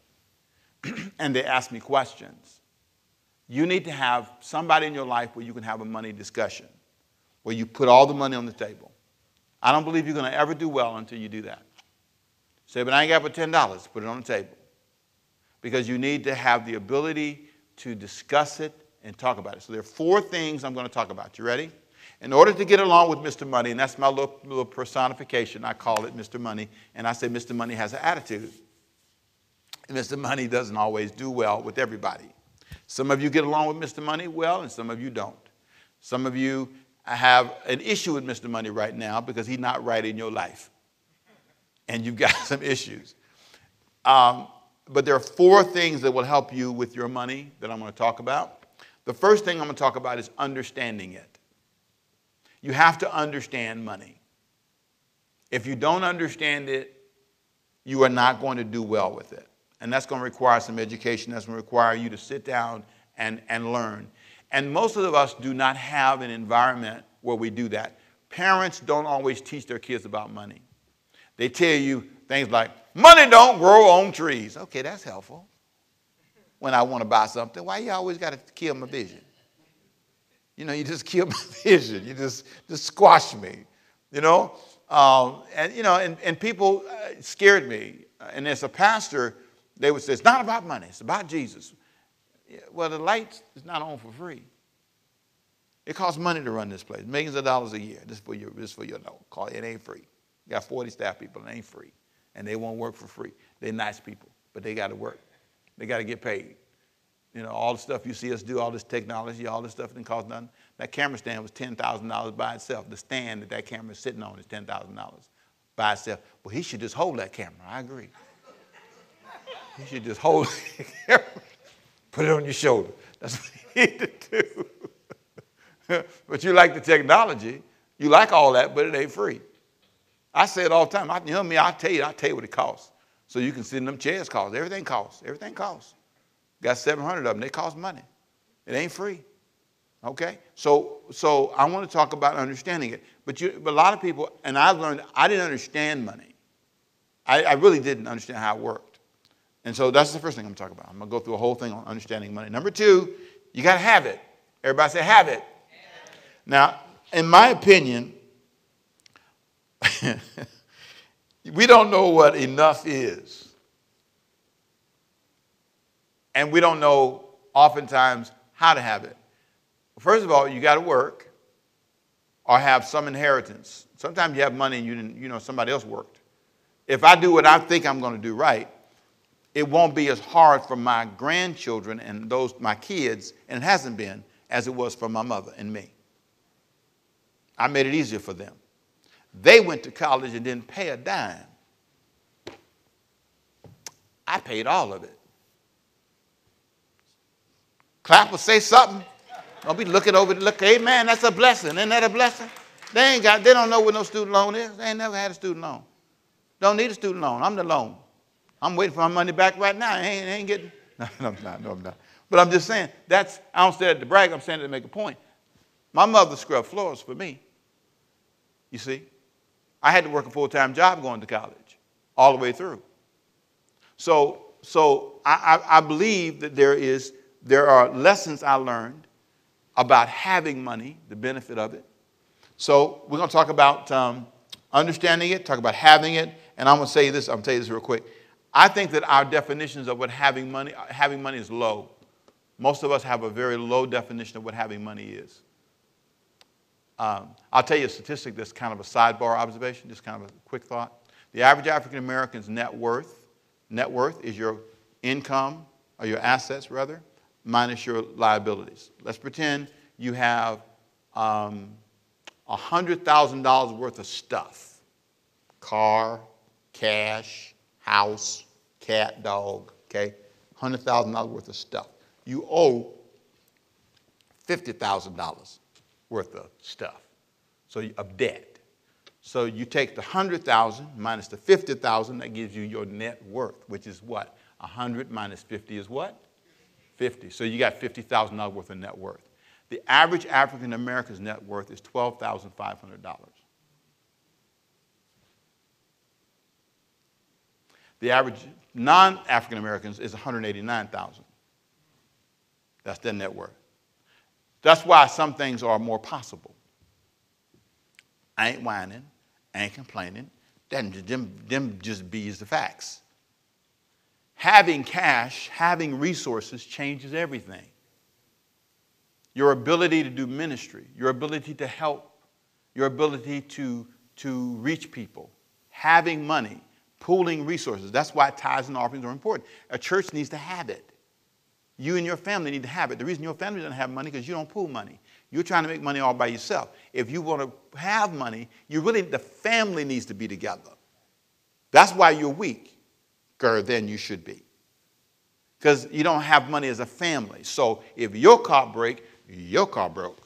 and they ask me questions. You need to have somebody in your life where you can have a money discussion, where you put all the money on the table. I don't believe you're going to ever do well until you do that. Say, but I ain't got but $10. Put it on the table. Because you need to have the ability to discuss it and talk about it. So there are four things I'm going to talk about. You ready? In order to get along with Mr. Money, and that's my little, little personification, I call it Mr. Money, and I say Mr. Money has an attitude. And Mr. Money doesn't always do well with everybody. Some of you get along with Mr. Money well, and some of you don't. Some of you have an issue with Mr. Money right now because he's not right in your life. And you've got some issues. Um, but there are four things that will help you with your money that I'm going to talk about. The first thing I'm going to talk about is understanding it. You have to understand money. If you don't understand it, you are not going to do well with it. And that's going to require some education. That's going to require you to sit down and, and learn. And most of us do not have an environment where we do that. Parents don't always teach their kids about money. They tell you things like, money don't grow on trees. Okay, that's helpful. When I want to buy something, why you always got to kill my vision? You know, you just kill my vision. You just, just squash me, you know? Um, and, you know, and, and people uh, scared me. And as a pastor, they would say, it's not about money, it's about Jesus. Well, the light is not on for free. It costs money to run this place, millions of dollars a year. Just for your, just for your note. Call it, it ain't free. You got 40 staff people, it ain't free. And they won't work for free. They're nice people, but they got to work. They got to get paid. You know, all the stuff you see us do, all this technology, all this stuff didn't cost nothing. That camera stand was $10,000 by itself. The stand that that camera is sitting on is $10,000 by itself. Well, he should just hold that camera. I agree. He should just hold the camera, put it on your shoulder. That's what he need to do. but you like the technology. You like all that, but it ain't free. I say it all the time. I, you know me, I tell you, I tell you what it costs. So you can sit in them chairs costs. Everything costs. Everything costs. Got 700 of them. They cost money. It ain't free. Okay? So, so I want to talk about understanding it. But, you, but a lot of people, and I've learned, I didn't understand money. I, I really didn't understand how it worked. And so that's the first thing I'm talking about. I'm going to go through a whole thing on understanding money. Number two, you got to have it. Everybody say, have it. Now, in my opinion, we don't know what enough is. And we don't know oftentimes how to have it. First of all, you got to work or have some inheritance. Sometimes you have money and you didn't, you know, somebody else worked. If I do what I think I'm going to do right, it won't be as hard for my grandchildren and those my kids, and it hasn't been as it was for my mother and me. I made it easier for them. They went to college and didn't pay a dime. I paid all of it. Clap or say something. Don't be looking over, look, man, that's a blessing. Isn't that a blessing? They ain't got, they don't know what no student loan is. They ain't never had a student loan. Don't need a student loan. I'm the loan. I'm waiting for my money back right now. I ain't, ain't getting, no, no, I'm not, no, I'm not. But I'm just saying, that's, I don't say that to brag, I'm saying it to make a point. My mother scrubbed floors for me. You see? I had to work a full-time job going to college, all the way through. So, so I, I, I believe that there is, there are lessons I learned about having money, the benefit of it. So we're going to talk about um, understanding it, talk about having it, and I'm going to say this. I'm going to tell you this real quick. I think that our definitions of what having money, having money is low. Most of us have a very low definition of what having money is. Um, I'll tell you a statistic that's kind of a sidebar observation, just kind of a quick thought. The average African American's net worth, net worth is your income or your assets rather, minus your liabilities. Let's pretend you have um, $100,000 worth of stuff car, cash, house, cat, dog, okay? $100,000 worth of stuff. You owe $50,000 worth of stuff, so of debt. So you take the 100,000 minus the 50,000, that gives you your net worth, which is what? 100 minus 50 is what? 50. So you got $50,000 worth of net worth. The average African American's net worth is $12,500. The average non-African Americans is 189,000. That's their net worth. That's why some things are more possible. I ain't whining, I ain't complaining. Them, them, them just bees the facts. Having cash, having resources changes everything. Your ability to do ministry, your ability to help, your ability to, to reach people, having money, pooling resources. That's why tithes and offerings are important. A church needs to have it. You and your family need to have it. The reason your family doesn't have money because you don't pool money. You're trying to make money all by yourself. If you want to have money, you really the family needs to be together. That's why you're weaker than you should be. Because you don't have money as a family. So if your car break, your car broke.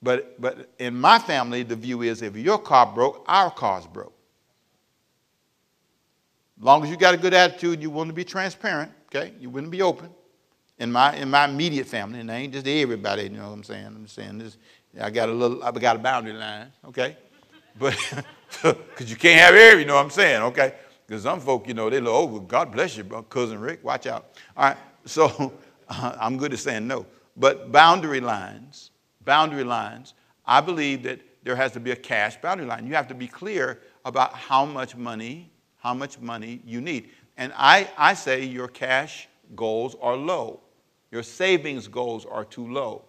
But but in my family, the view is if your car broke, our car's broke. As long as you got a good attitude, you want to be transparent, okay? You wouldn't be open. In my in my immediate family, and I ain't just everybody, you know what I'm saying? I'm saying this. I got a little, I got a boundary line, okay? But because you can't have every, you know what I'm saying, okay? Because some folk, you know, they look, oh, God bless you, cousin Rick, watch out. All right, so I'm good at saying no. But boundary lines, boundary lines, I believe that there has to be a cash boundary line. You have to be clear about how much money how much money you need. And I, I say your cash goals are low. Your savings goals are too low.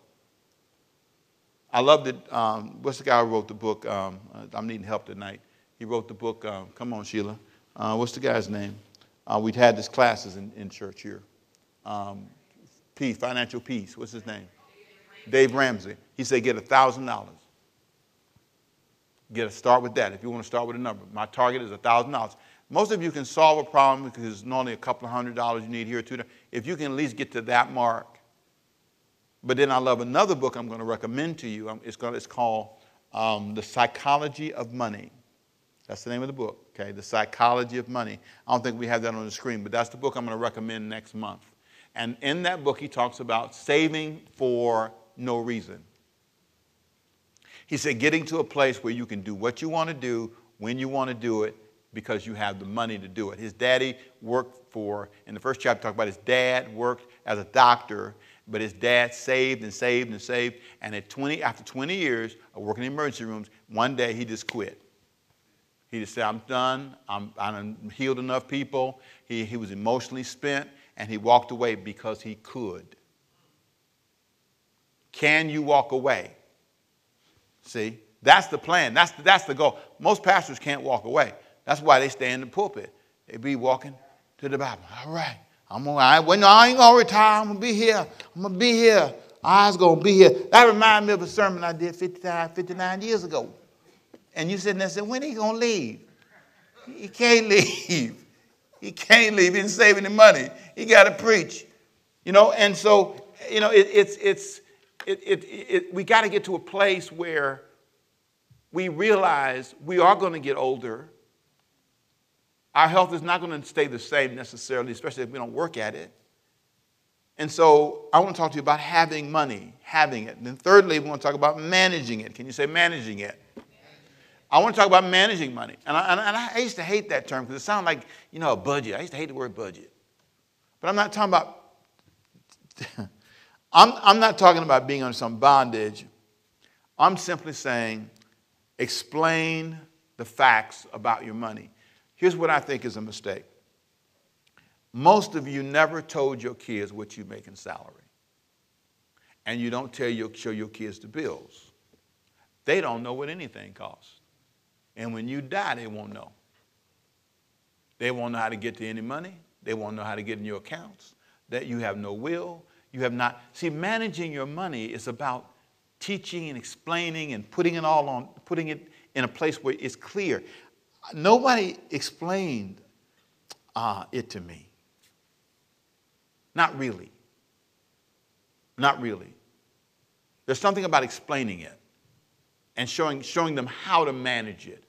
I love that. Um, what's the guy who wrote the book? Um, I'm needing help tonight. He wrote the book. Um, come on, Sheila. Uh, what's the guy's name? Uh, we'd had these classes in, in church here. Um, peace, financial peace. What's his name? Dave Ramsey. He said, get a thousand dollars. Get a start with that. If you want to start with a number, my target is a thousand dollars. Most of you can solve a problem because it's only a couple of hundred dollars you need here or two. If you can at least get to that mark. But then I love another book I'm going to recommend to you. Um, it's, called, it's called um, The Psychology of Money. That's the name of the book, okay? The Psychology of Money. I don't think we have that on the screen, but that's the book I'm going to recommend next month. And in that book, he talks about saving for no reason. He said, getting to a place where you can do what you want to do, when you want to do it, because you have the money to do it. His daddy worked for, in the first chapter, talk about his dad worked as a doctor, but his dad saved and saved and saved. And at 20, after 20 years of working in emergency rooms, one day he just quit. He just said, I'm done. I'm, I'm healed enough people. He, he was emotionally spent, and he walked away because he could. Can you walk away? See, that's the plan. That's the, that's the goal. Most pastors can't walk away. That's why they stay in the pulpit. They be walking to the Bible. All right. I'm gonna, I, well, I ain't gonna retire. I'm gonna be here. I'm gonna be here. I was gonna be here. That reminds me of a sermon I did 55, 59 years ago. And you sitting there saying, when he gonna leave? He can't leave. He can't leave. He didn't save any money. He got to preach. You know, and so, you know, it, it's, it's, it, it, it, we got to get to a place where we realize we are going to get older. Our health is not going to stay the same necessarily, especially if we don't work at it. And so I want to talk to you about having money, having it. And then thirdly, we want to talk about managing it. Can you say managing it? I want to talk about managing money. And I, and I used to hate that term because it sounded like, you know, a budget. I used to hate the word budget. But I'm not talking about, I'm, I'm not talking about being under some bondage. I'm simply saying explain the facts about your money. Here's what I think is a mistake. Most of you never told your kids what you make in salary. And you don't tell your, show your kids the bills. They don't know what anything costs. And when you die, they won't know. They won't know how to get to any money. They won't know how to get in your accounts. That you have no will. You have not. See, managing your money is about teaching and explaining and putting it all on, putting it in a place where it's clear. Nobody explained uh, it to me. Not really. Not really. There's something about explaining it and showing, showing them how to manage it,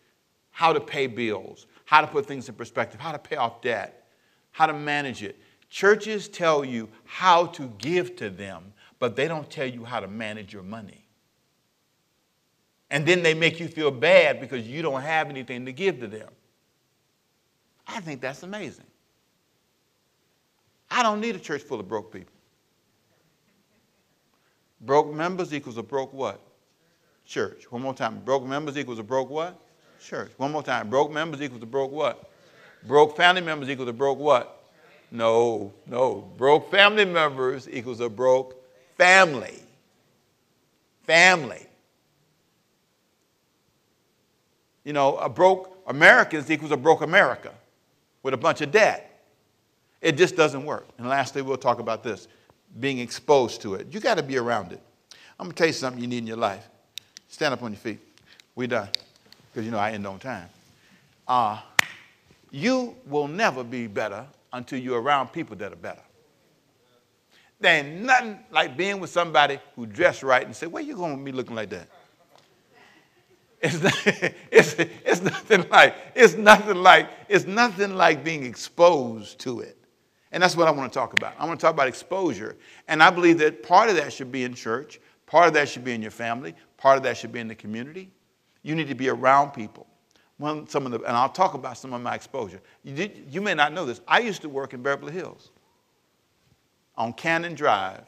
how to pay bills, how to put things in perspective, how to pay off debt, how to manage it. Churches tell you how to give to them, but they don't tell you how to manage your money. And then they make you feel bad because you don't have anything to give to them. I think that's amazing. I don't need a church full of broke people. Broke members equals a broke what? Church. One more time. Broke members equals a broke what? Church. One more time. Broke members equals a broke what? Broke family members equals a broke what? No, no. Broke family members equals a broke family. Family. You know, a broke Americans equals a broke America with a bunch of debt. It just doesn't work. And lastly, we'll talk about this being exposed to it. You got to be around it. I'm going to tell you something you need in your life. Stand up on your feet. We're done. Because you know I end on time. Uh, you will never be better until you're around people that are better. There ain't nothing like being with somebody who dressed right and say, Where you going to be looking like that? It's, it's, it's nothing like it's nothing like it's nothing like being exposed to it. And that's what I want to talk about. I want to talk about exposure. And I believe that part of that should be in church, part of that should be in your family, part of that should be in the community. You need to be around people. Some of the, and I'll talk about some of my exposure. You, did, you may not know this. I used to work in Beverly Hills on Cannon Drive,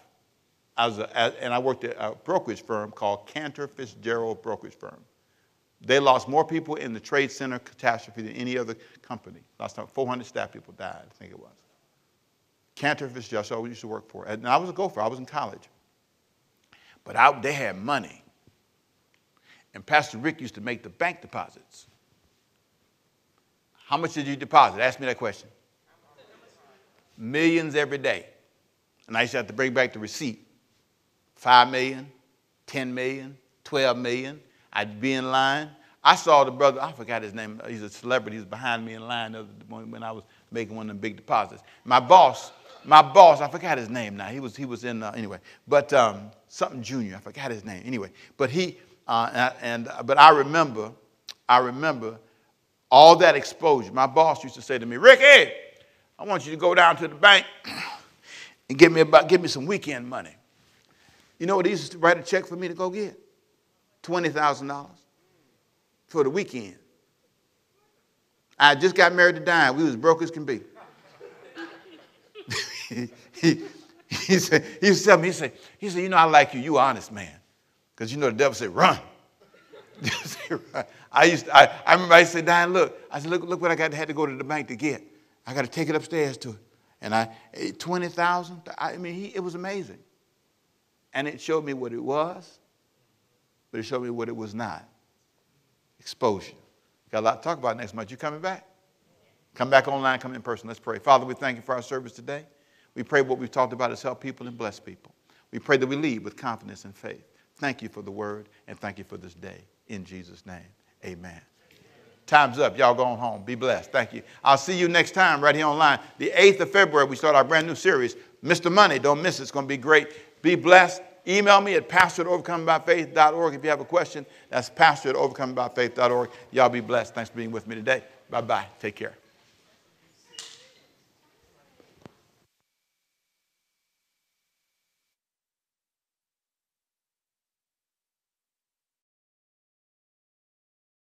as a, as, and I worked at a brokerage firm called Cantor Fitzgerald Brokerage Firm. They lost more people in the trade center catastrophe than any other company. Last time, 400 staff people died, I think it was. Cantor Fitzgerald, so I used to work for. And I was a gopher, I was in college. But I, they had money. And Pastor Rick used to make the bank deposits. How much did you deposit? Ask me that question. Millions every day. And I used to have to bring back the receipt. Five million, 10 million, 12 million. I'd be in line. I saw the brother, I forgot his name. He's a celebrity. He's behind me in line when I was making one of the big deposits. My boss, my boss, I forgot his name now. He was, he was in, uh, anyway, but um, something junior. I forgot his name. Anyway, but he, uh, and, and, but I remember, I remember all that exposure. My boss used to say to me, Ricky, I want you to go down to the bank and give me about, give me some weekend money. You know what he used to write a check for me to go get? $20,000 for the weekend. I just got married to Diane. We was broke as can be. he, he, he, said, he used to tell me, he said, he said, you know, I like you. You honest man. Because you know the devil said, run. I used to, I, I remember I said, Diane, look. I said, look, look what I got had to go to the bank to get. I got to take it upstairs to it. And I, eh, 20,000, I mean, he, it was amazing. And it showed me what it was but it showed me what it was not. Exposure. Got a lot to talk about next month. You coming back? Come back online, come in person. Let's pray. Father, we thank you for our service today. We pray what we've talked about is help people and bless people. We pray that we lead with confidence and faith. Thank you for the word and thank you for this day. In Jesus' name, amen. Time's up. Y'all going home. Be blessed. Thank you. I'll see you next time right here online. The 8th of February, we start our brand new series, Mr. Money. Don't miss it. It's going to be great. Be blessed. Email me at pastor if you have a question. That's pastor at. Y'all be blessed. Thanks for being with me today. Bye bye. Take care.